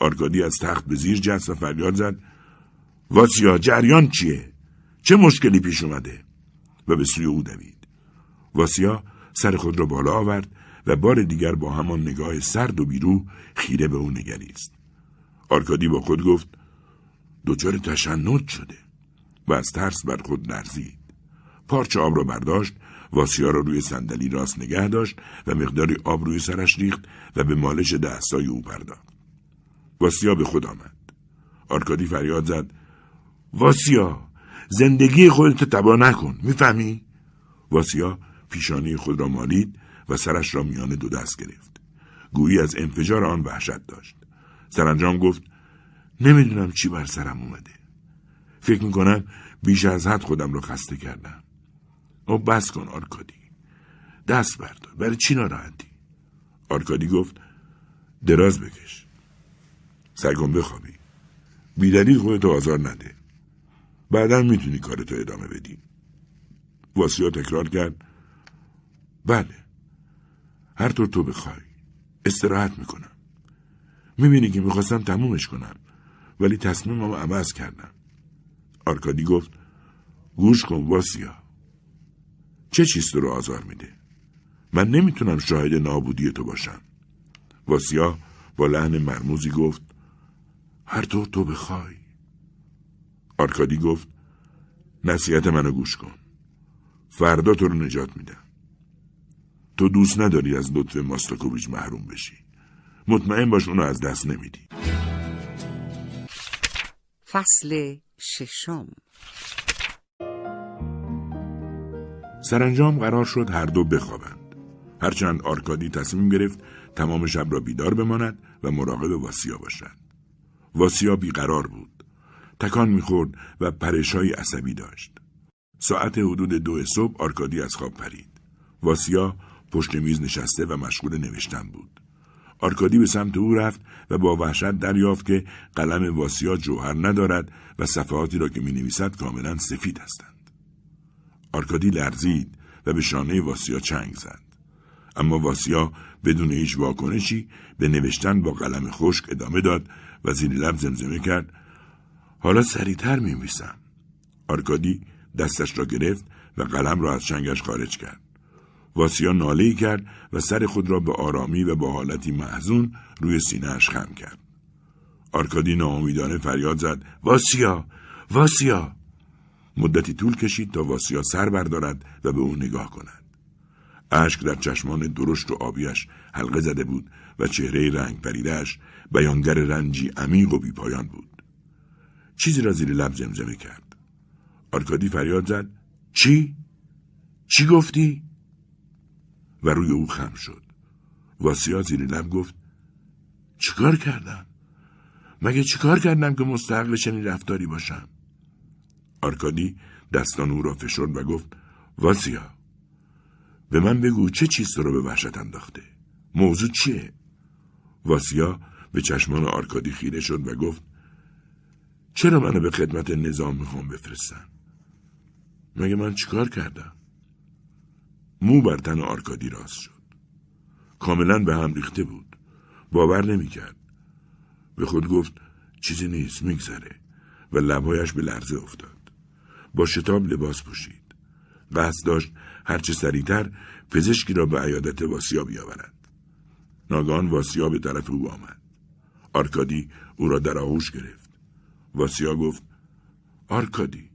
آرکادی از تخت به زیر جست و فریاد زد واسیا جریان چیه؟ چه مشکلی پیش اومده؟ و به سوی او دوید. واسیا سر خود را بالا آورد و بار دیگر با همان نگاه سرد و بی‌روح خیره به او نگریست. آرکادی با خود گفت دچار تشنج شده و از ترس بر خود لرزید. پارچ آب را برداشت واسیا را روی صندلی راست نگه داشت و مقداری آب روی سرش ریخت و به مالش دستای او پرداخت. واسیا به خود آمد. آرکادی فریاد زد واسیا زندگی خودت تباه نکن می‌فهمی؟ واسیا پیشانی خود را مالید و سرش را میان دو دست گرفت. گویی از انفجار آن وحشت داشت. سرانجام گفت نمی‌دونم چی بر سرم اومده. فکر می‌کنم بیش از حد خودم را خسته کردم. اوه بس کن آرکادی دست بردار برای چی ناراحتی آرکادی گفت دراز بکش کن بخوابی بیدلیل خودتو آزار نده بعدا می‌تونی کارتو ادامه بدی. واسیا تکرار کرد. بله. هر طور تو بخوای. استراحت می‌کنم. می‌بینی که می‌خواستم تمومش کنم ولی تصمیمم عوض کردم. آرکادی گفت گوش کن واسیا چه چیز تو رو آزار میده؟ من نمی‌تونم شاهد نابودی تو باشم. واسیا با لحن مرموزی گفت هر طور تو بخوای. آرکادی گفت نصیحت منو گوش کن. فردا تو رو نجات میدم. تو دوست نداری از لطف ماستاکوویچ محروم بشی. مطمئن باش اونو از دست نمیدی. فصل ششم سرانجام قرار شد هر دو بخوابند. هرچند آرکادی تصمیم گرفت تمام شب را بیدار بماند و مراقب واسیا باشد. واسیا بیقرار بود. تکان می‌خورد و پرشای عصبی داشت. ساعت حدود دو صبح آرکادی از خواب پرید. واسیا پشت میز نشسته و مشغول نوشتن بود. آرکادی به سمت او رفت و با وحشت دریافت که قلم واسیا جوهر ندارد و صفحاتی را که می نویسد کاملا سفید هستند. آرکادی لرزید و به شانه واسیا چنگ زد. اما واسیا بدون هیچ واکنشی به نوشتن با قلم خشک ادامه داد و زیر لب زمزمه کرد حالا سریعتر می نویسم. آرکادی دستش را گرفت و قلم را از چنگش خارج کرد. واسیا ناله کرد و سر خود را به آرامی و با حالتی محزون روی سینهاش خم کرد. آرکادی ناامیدانه فریاد زد واسیا واسیا مدتی طول کشید تا واسیا سر بردارد و به او نگاه کند اشک در چشمان درشت و آبیش حلقه زده بود و چهره رنگ پریدهش بیانگر رنجی عمیق و بیپایان بود چیزی را زیر لب زمزمه کرد آرکادی فریاد زد چی؟ چی گفتی؟ و روی او خم شد واسیا زیر لب گفت چیکار کردم؟ مگه چیکار کردم که مستحق چنین رفتاری باشم؟ آرکادی دستان او را فشرد و گفت واسیا به من بگو چه چیز تو رو به وحشت انداخته موضوع چیه واسیا به چشمان آرکادی خیره شد و گفت چرا منو به خدمت نظام می‌خوام بفرستن؟ مگه من چیکار کردم؟ مو بر تن آرکادی راست شد. کاملا به هم ریخته بود. باور نمی‌کرد. به خود گفت چیزی نیست میگذره. و لبهایش به لرزه افتاد. با شتاب لباس پوشید. قصد داشت هرچه سریعتر پزشکی را به عیادت واسیا بیاورد. ناگهان واسیا به طرف او آمد. آرکادی او را در آغوش گرفت. واسیا گفت آرکادی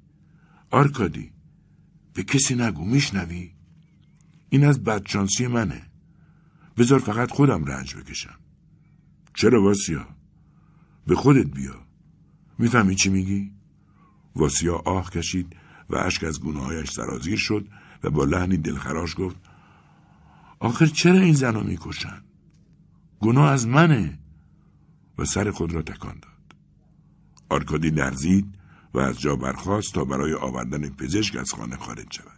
آرکادی به کسی نگو میشنوی؟ این از بدشانسی منه. بذار فقط خودم رنج بکشم. چرا واسیا به خودت بیا. می‌فهمی چی میگی؟ واسیا آه کشید و اشک از گونههایش سرازیر شد و با لحنی دلخراش گفت آخر چرا این زن رو می‌کشن؟ گناه از منه. و سر خود را تکان داد. آرکادی لرزید و از جا برخاست تا برای آوردن پزشک از خانه خارج شود.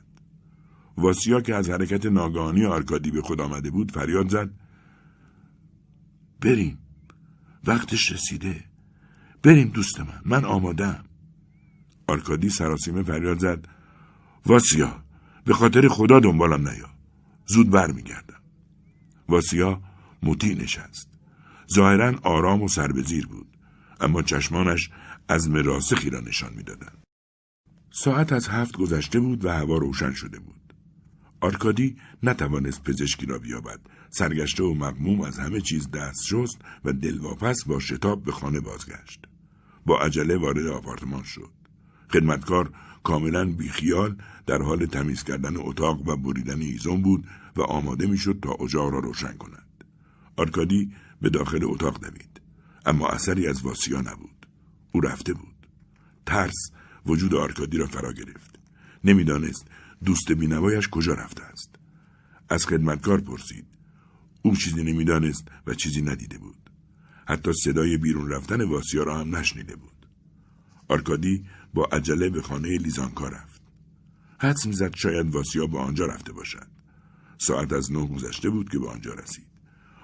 واسیا که از حرکت ناگهانی آرکادی به خود آمده بود فریاد زد. بریم. وقتش رسیده. بریم دوست من. من آمادم. آرکادی سراسیمه فریاد زد. واسیا به خاطر خدا دنبالم نیا. زود برمیگردم. واسیا مطیع نشست. ظاهرا آرام و سربزیر بود. اما چشمانش از مراسخی را نشان می‌دادند ساعت از هفت گذشته بود و هوا روشن شده بود آرکادی نتوانست پزشکی را بیابد سرگشته و مقموم از همه چیز دست شست و دلواپس با شتاب به خانه بازگشت با عجله وارد آپارتمان شد خدمتکار کاملا بیخیال در حال تمیز کردن اتاق و بریدن ایزون بود و آماده می‌شد تا اجاق را روشن کند. آرکادی به داخل اتاق دوید. اما اثری از واسیا نبود. او رفته بود. ترس وجود آرکادی را فرا گرفت. نمی‌دانست دوست بینوایش کجا رفته است. از خدمتکار پرسید. او چیزی نمی‌دانست و چیزی ندیده بود. حتی صدای بیرون رفتن واسیا را هم نشنیده بود. آرکادی با عجله به خانه لیزانکا رفت. حدس می‌زد شاید واسیا به آنجا رفته باشد. ساعت از نه گذشته بود که به آنجا رسید.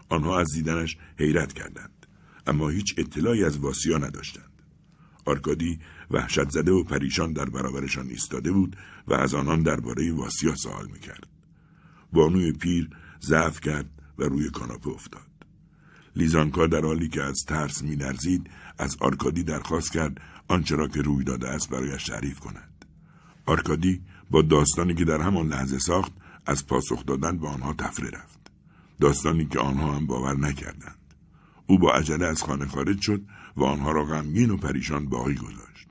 آنها از دیدنش حیرت کردند. اما هیچ اطلاعی از واسیا نداشتند. آرکادی وحشت زده و پریشان در برابرشان ایستاده بود و از آنان درباره واسیا سوال می‌کرد. بانوی پیر ضعف کرد و روی کاناپه افتاد. لیزانکا در حالی که از ترس میلرزید از آرکادی درخواست کرد آنچه را که روی داده است برایش تعریف کند. آرکادی با داستانی که در همان لحظه ساخت از پاسخ دادن به آنها تفره رفت. داستانی که آنها هم باور نکردند. او با عجله از خانه خارج شد و آنها را غمگین و پریشان باقی گذاشت.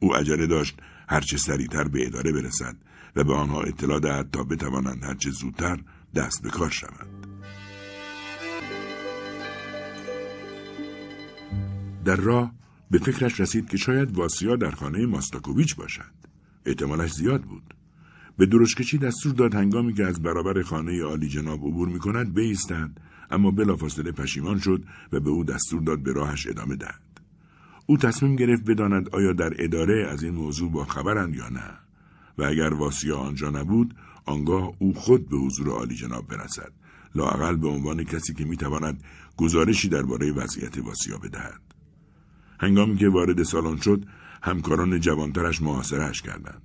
او عجله داشت هرچه سریعتر به اداره برسد و به آنها اطلاع دهد تا بتوانند هرچه زودتر دست به کار شوند. در راه به فکرش رسید که شاید واسیا در خانه ماستاکوویچ باشد. احتمالش زیاد بود. به درشکچی دستور داد هنگامی که از برابر خانه عالی جناب عبور می کند بیستد اما بلافاصله پشیمان شد و به او دستور داد به راهش ادامه دهد. او تصمیم گرفت بداند آیا در اداره از این موضوع با خبرند یا نه و اگر واسیا آنجا نبود آنگاه او خود به حضور عالی جناب برسد. لاقل به عنوان کسی که می‌تواند گزارشی درباره وضعیت واسیا بدهد. هنگامی که وارد سالن شد همکاران جوانترش محاصرهاش کردند.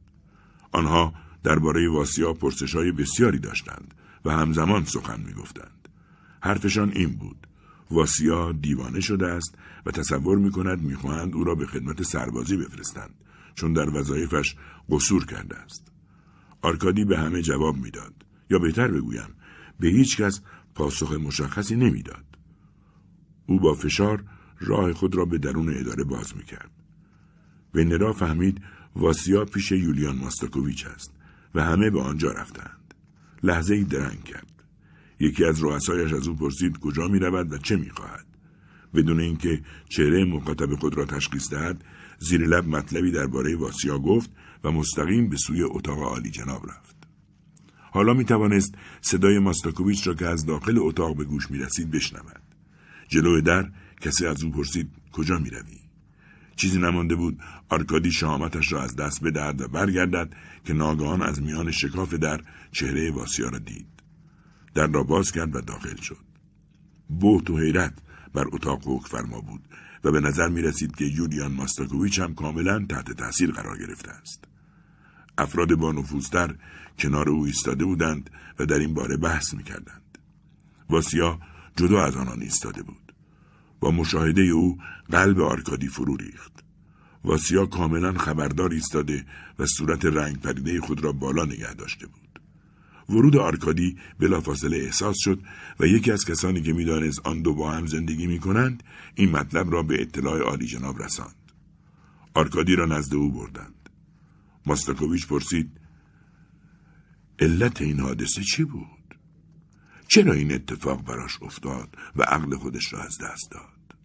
آنها درباره واسیا های بسیاری داشتند و همزمان سخن می‌گفتند. حرفشان این بود. واسیا دیوانه شده است و تصور می کند او را به خدمت سربازی بفرستند چون در وظایفش قصور کرده است. آرکادی به همه جواب می‌داد. یا بهتر بگویم به هیچ کس پاسخ مشخصی نمی‌داد. او با فشار راه خود را به درون اداره باز می‌کرد. ونرا فهمید واسیا پیش یولیان ماستاکوویچ است و همه به آنجا رفتند. لحظه ای درنگ کرد. یکی از رؤسایش از او پرسید کجا می رود و چه می خواهد. بدون اینکه چهره مخاطب خود را تشخیص دهد زیر لب مطلبی درباره واسیا گفت و مستقیم به سوی اتاق عالی جناب رفت حالا می توانست صدای ماستاکوویچ را که از داخل اتاق به گوش می رسید بشنود جلو در کسی از او پرسید کجا می روی؟ چیزی نمانده بود آرکادی شهامتش را از دست بدهد و برگردد که ناگهان از میان شکاف در چهره واسیا را دید در را باز کرد و داخل شد بهت و حیرت بر اتاق حکم فرما بود و به نظر می رسید که یولیان ماستاکوویچ هم کاملا تحت تاثیر قرار گرفته است. افراد با نفوذتر کنار او ایستاده بودند و در این باره بحث می کردند. واسیا جدا از آنان ایستاده بود. با مشاهده او قلب آرکادی فرو ریخت. واسیا کاملا خبردار ایستاده و صورت رنگ پریده خود را بالا نگه داشته بود. ورود آرکادی بلافاصله احساس شد و یکی از کسانی که می‌دانست آن دو با هم زندگی می کنند این مطلب را به اطلاع عالی جناب رساند. آرکادی را نزد او بردند. ماستاکوویچ پرسید علت این حادثه چی بود؟ چرا این اتفاق براش افتاد و عقل خودش را از دست داد؟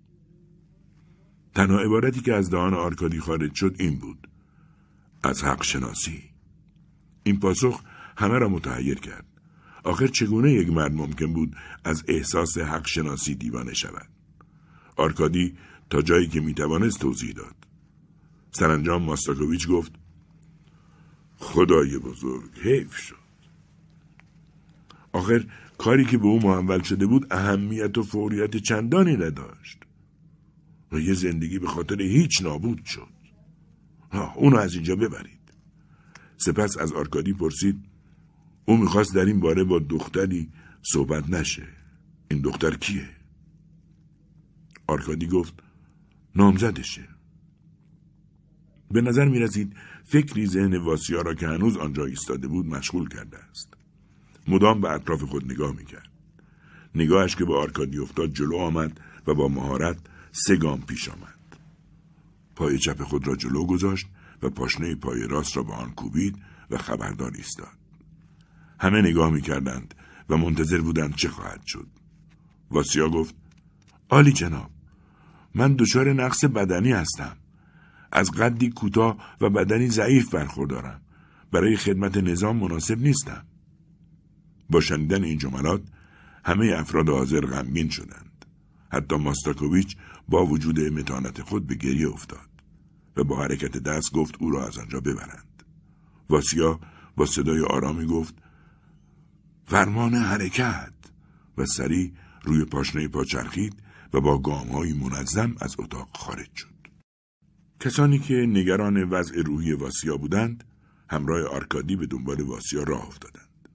تنها عبارتی که از دهان آرکادی خارج شد این بود. از حق شناسی. این پاسخ همه را متحیر کرد. آخر چگونه یک مرد ممکن بود از احساس حق شناسی دیوانه شود؟ آرکادی تا جایی که می‌توانست توضیح داد. سرانجام ماستاکوویچ گفت خدای بزرگ حیف شد. آخر کاری که به او محول شده بود اهمیت و فوریت چندانی نداشت. و یه زندگی به خاطر هیچ نابود شد. اونو از اینجا ببرید. سپس از آرکادی پرسید او می‌خواست در این باره با دختری صحبت نشه. این دختر کیه؟ آرکادی گفت نامزدشه. به نظر می‌رسید فکری ذهن واسیا را که هنوز آنجا ایستاده بود مشغول کرده است. مدام به اطراف خود نگاه می‌کرد. نگاهش که به آرکادی افتاد جلو آمد و با مهارت سه گام پیش آمد. پای چپ خود را جلو گذاشت و پاشنه پای راست را به آن کوبید و خبردار ایستاد. همه نگاه می‌کردند و منتظر بودند چه خواهد شد. واسیا گفت آلی جناب من دچار نقص بدنی هستم. از قدی کوتاه و بدنی ضعیف برخوردارم. برای خدمت نظام مناسب نیستم. با شنیدن این جملات همه افراد حاضر غمگین شدند. حتی ماستاکوویچ با وجود متانت خود به گریه افتاد و با حرکت دست گفت او را از آنجا ببرند. واسیا با صدای آرامی گفت فرمان حرکت و سری روی پاشنه پا چرخید و با گامهایی منظم از اتاق خارج شد. کسانی که نگران وضع روحی واسیا بودند همراه آرکادی به دنبال واسیا راه افتادند.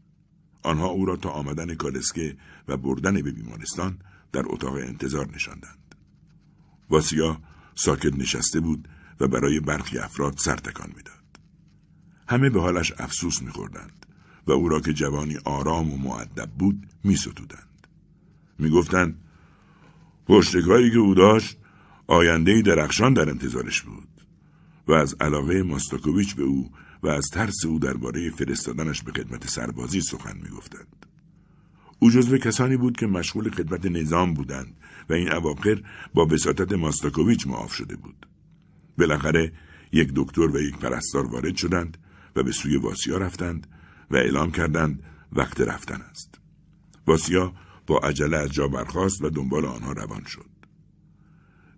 آنها او را تا آمدن کالسکه و بردن به بیمارستان در اتاق انتظار نشاندند. واسیا ساکت نشسته بود و برای برخی افراد سر تکان می‌داد. همه به حالش افسوس میخوردند. و او را که جوانی آرام و معدب بود می ستودند. می گفتند پشتکاری که او داشت آینده درخشان در انتظارش بود و از علاقه ماستاکوویچ به او و از ترس او درباره فرستادنش به خدمت سربازی سخن می گفتند. او جزو کسانی بود که مشغول خدمت نظام بودند و این اواخر با بساطت ماستاکوویچ معاف شده بود. بالاخره یک دکتر و یک پرستار وارد شدند و به سوی واسیا رفتند و اعلام کردند وقت رفتن است. واسیا با عجله از جا برخاست و دنبال آنها روان شد.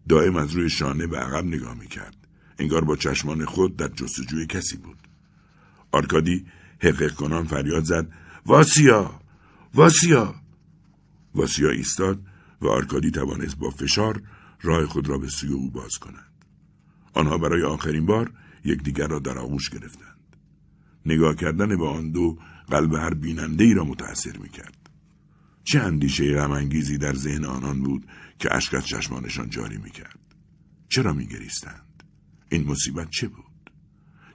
دائم از روی شانه به عقب نگاه می کرد. انگار با چشمان خود در جستجوی کسی بود. آرکادی هق‌هق کنان فریاد زد واسیا واسیا واسیا ایستاد و آرکادی توانست با فشار راه خود را به سوی او باز کند آنها برای آخرین بار یکدیگر را در آغوش گرفتند نگاه کردن به آن دو قلب هر بیننده ای را متأثر می کرد. چه اندیشه غمانگیزی در ذهن آنان بود که اشک از چشمانشان جاری می کرد. چرا می گریستند؟ این مصیبت چه بود؟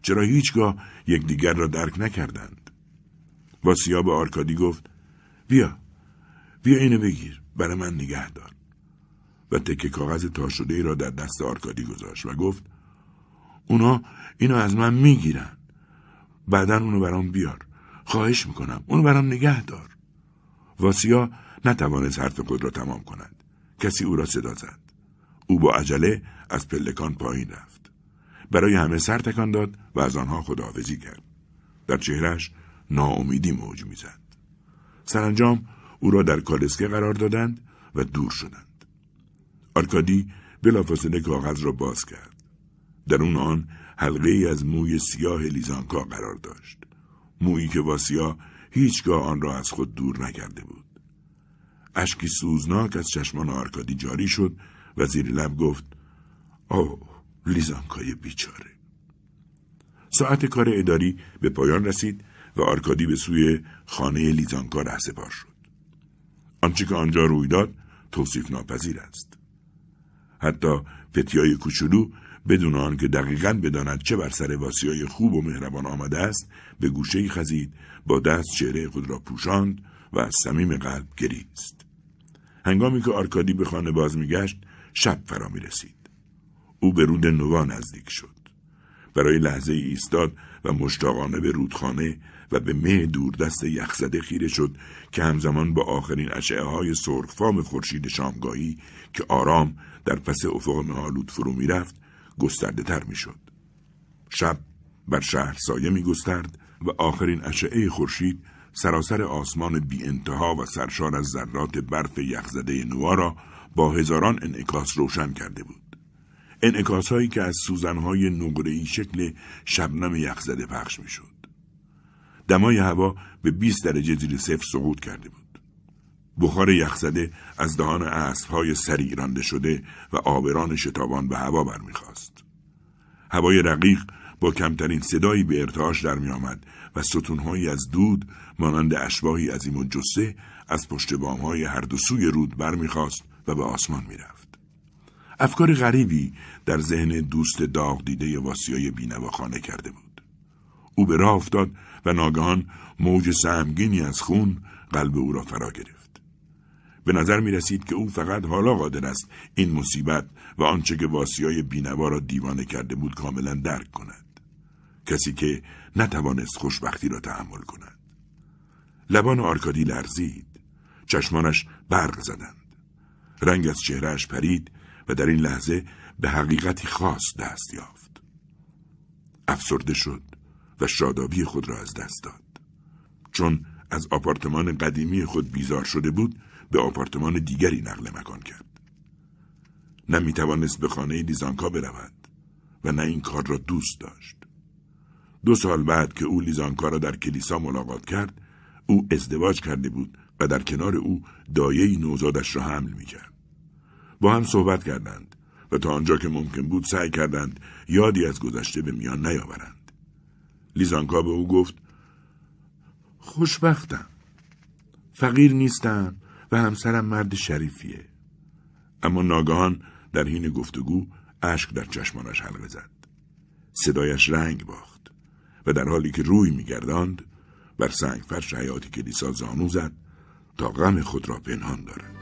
چرا هیچگاه یکدیگر را درک نکردند؟ واسیا به آرکادی گفت بیا بیا اینو بگیر برای من نگه دار و تکه کاغذ تا شده ای را در دست آرکادی گذاشت و گفت اونا اینو از من می‌گیرن بعدا اونو برام بیار. خواهش می‌کنم. اونو برام نگه دار. واسیا نتوانست حرف خود را تمام کند. کسی او را صدا زد. او با عجله از پلکان پایین رفت. برای همه سر تکان داد و از آنها خداحافظی کرد. در چهرش ناامیدی موج می‌زد. سرانجام او را در کالسکه قرار دادند و دور شدند. آرکادی بلافاصله کاغذ را باز کرد. در اون آن حلقه ای از موی سیاه لیزانکا قرار داشت. مویی که واسیا هیچگاه آن را از خود دور نکرده بود. اشکی سوزناک از چشمان آرکادی جاری شد و زیر لب گفت اوه لیزانکای بیچاره. ساعت کار اداری به پایان رسید و آرکادی به سوی خانه لیزانکا رهسپار شد. آنچه که آنجا روی داد توصیف ناپذیر است. حتی پتیای کوچولو بدون آنکه دقیقا بداند چه بر سر واسیای خوب و مهربان آمده است به گوشه خزید با دست چهره خود را پوشاند و از صمیم قلب گریست هنگامی که آرکادی به خانه باز میگشت شب فرا می رسید. او به رود نوا نزدیک شد. برای لحظه ایستاد و مشتاقانه به رودخانه و به مه دوردست یخزده خیره شد که همزمان با آخرین اشعه های سرخفام خورشید شامگاهی که آرام در پس افق مهالود فرو می‌رفت گسترده تر می‌شد. شب بر شهر سایه می گسترد و آخرین اشعه خورشید سراسر آسمان بی انتها و سرشار از ذرات برف یخزده نوا را با هزاران انعکاس روشن کرده بود. انعکاس هایی که از سوزنهای نقره‌ای شکل شبنم یخزده پخش می شد. دمای هوا به 20 درجه زیر صفر سقوط کرده بود. بخار یخزده از دهان اسبهای سریع رانده شده و آبران شتابان به هوا برمیخواست. هوای رقیق با کمترین صدایی به ارتعاش در می آمد و ستونهایی از دود مانند اشباهی عظیم و جسه از پشت بامهای هر دو سوی رود برمیخواست و به آسمان می‌رفت. افکار غریبی در ذهن دوست داغ دیده واسیای بینوا خانه کرده بود. او به راه افتاد و ناگهان موج سهمگینی از خون قلب او را فرا گرفت. به نظر می رسید که او فقط حالا قادر است این مصیبت و آنچه که واسیای بینوا را دیوانه کرده بود کاملا درک کند. کسی که نتوانست خوشبختی را تحمل کند. لبان آرکادی لرزید. چشمانش برق زدند. رنگ از چهرهش پرید و در این لحظه به حقیقتی خاص دست یافت. افسرده شد و شادابی خود را از دست داد. چون از آپارتمان قدیمی خود بیزار شده بود به آپارتمان دیگری نقل مکان کرد. نه می توانست به خانه لیزانکا برود و نه این کار را دوست داشت. دو سال بعد که او لیزانکا را در کلیسا ملاقات کرد او ازدواج کرده بود و در کنار او دایه نوزادش را حمل می کرد. با هم صحبت کردند و تا آنجا که ممکن بود سعی کردند یادی از گذشته به میان نیاورند. لیزانکا به او گفت خوشبختم. فقیر نیستم و همسرم مرد شریفیه. اما ناگهان در حین گفتگو اشک در چشمانش حلقه زد. صدایش رنگ باخت و در حالی که روی میگرداند بر سنگ فرش حیاتی کلیسا زانو زد تا غم خود را پنهان دارد.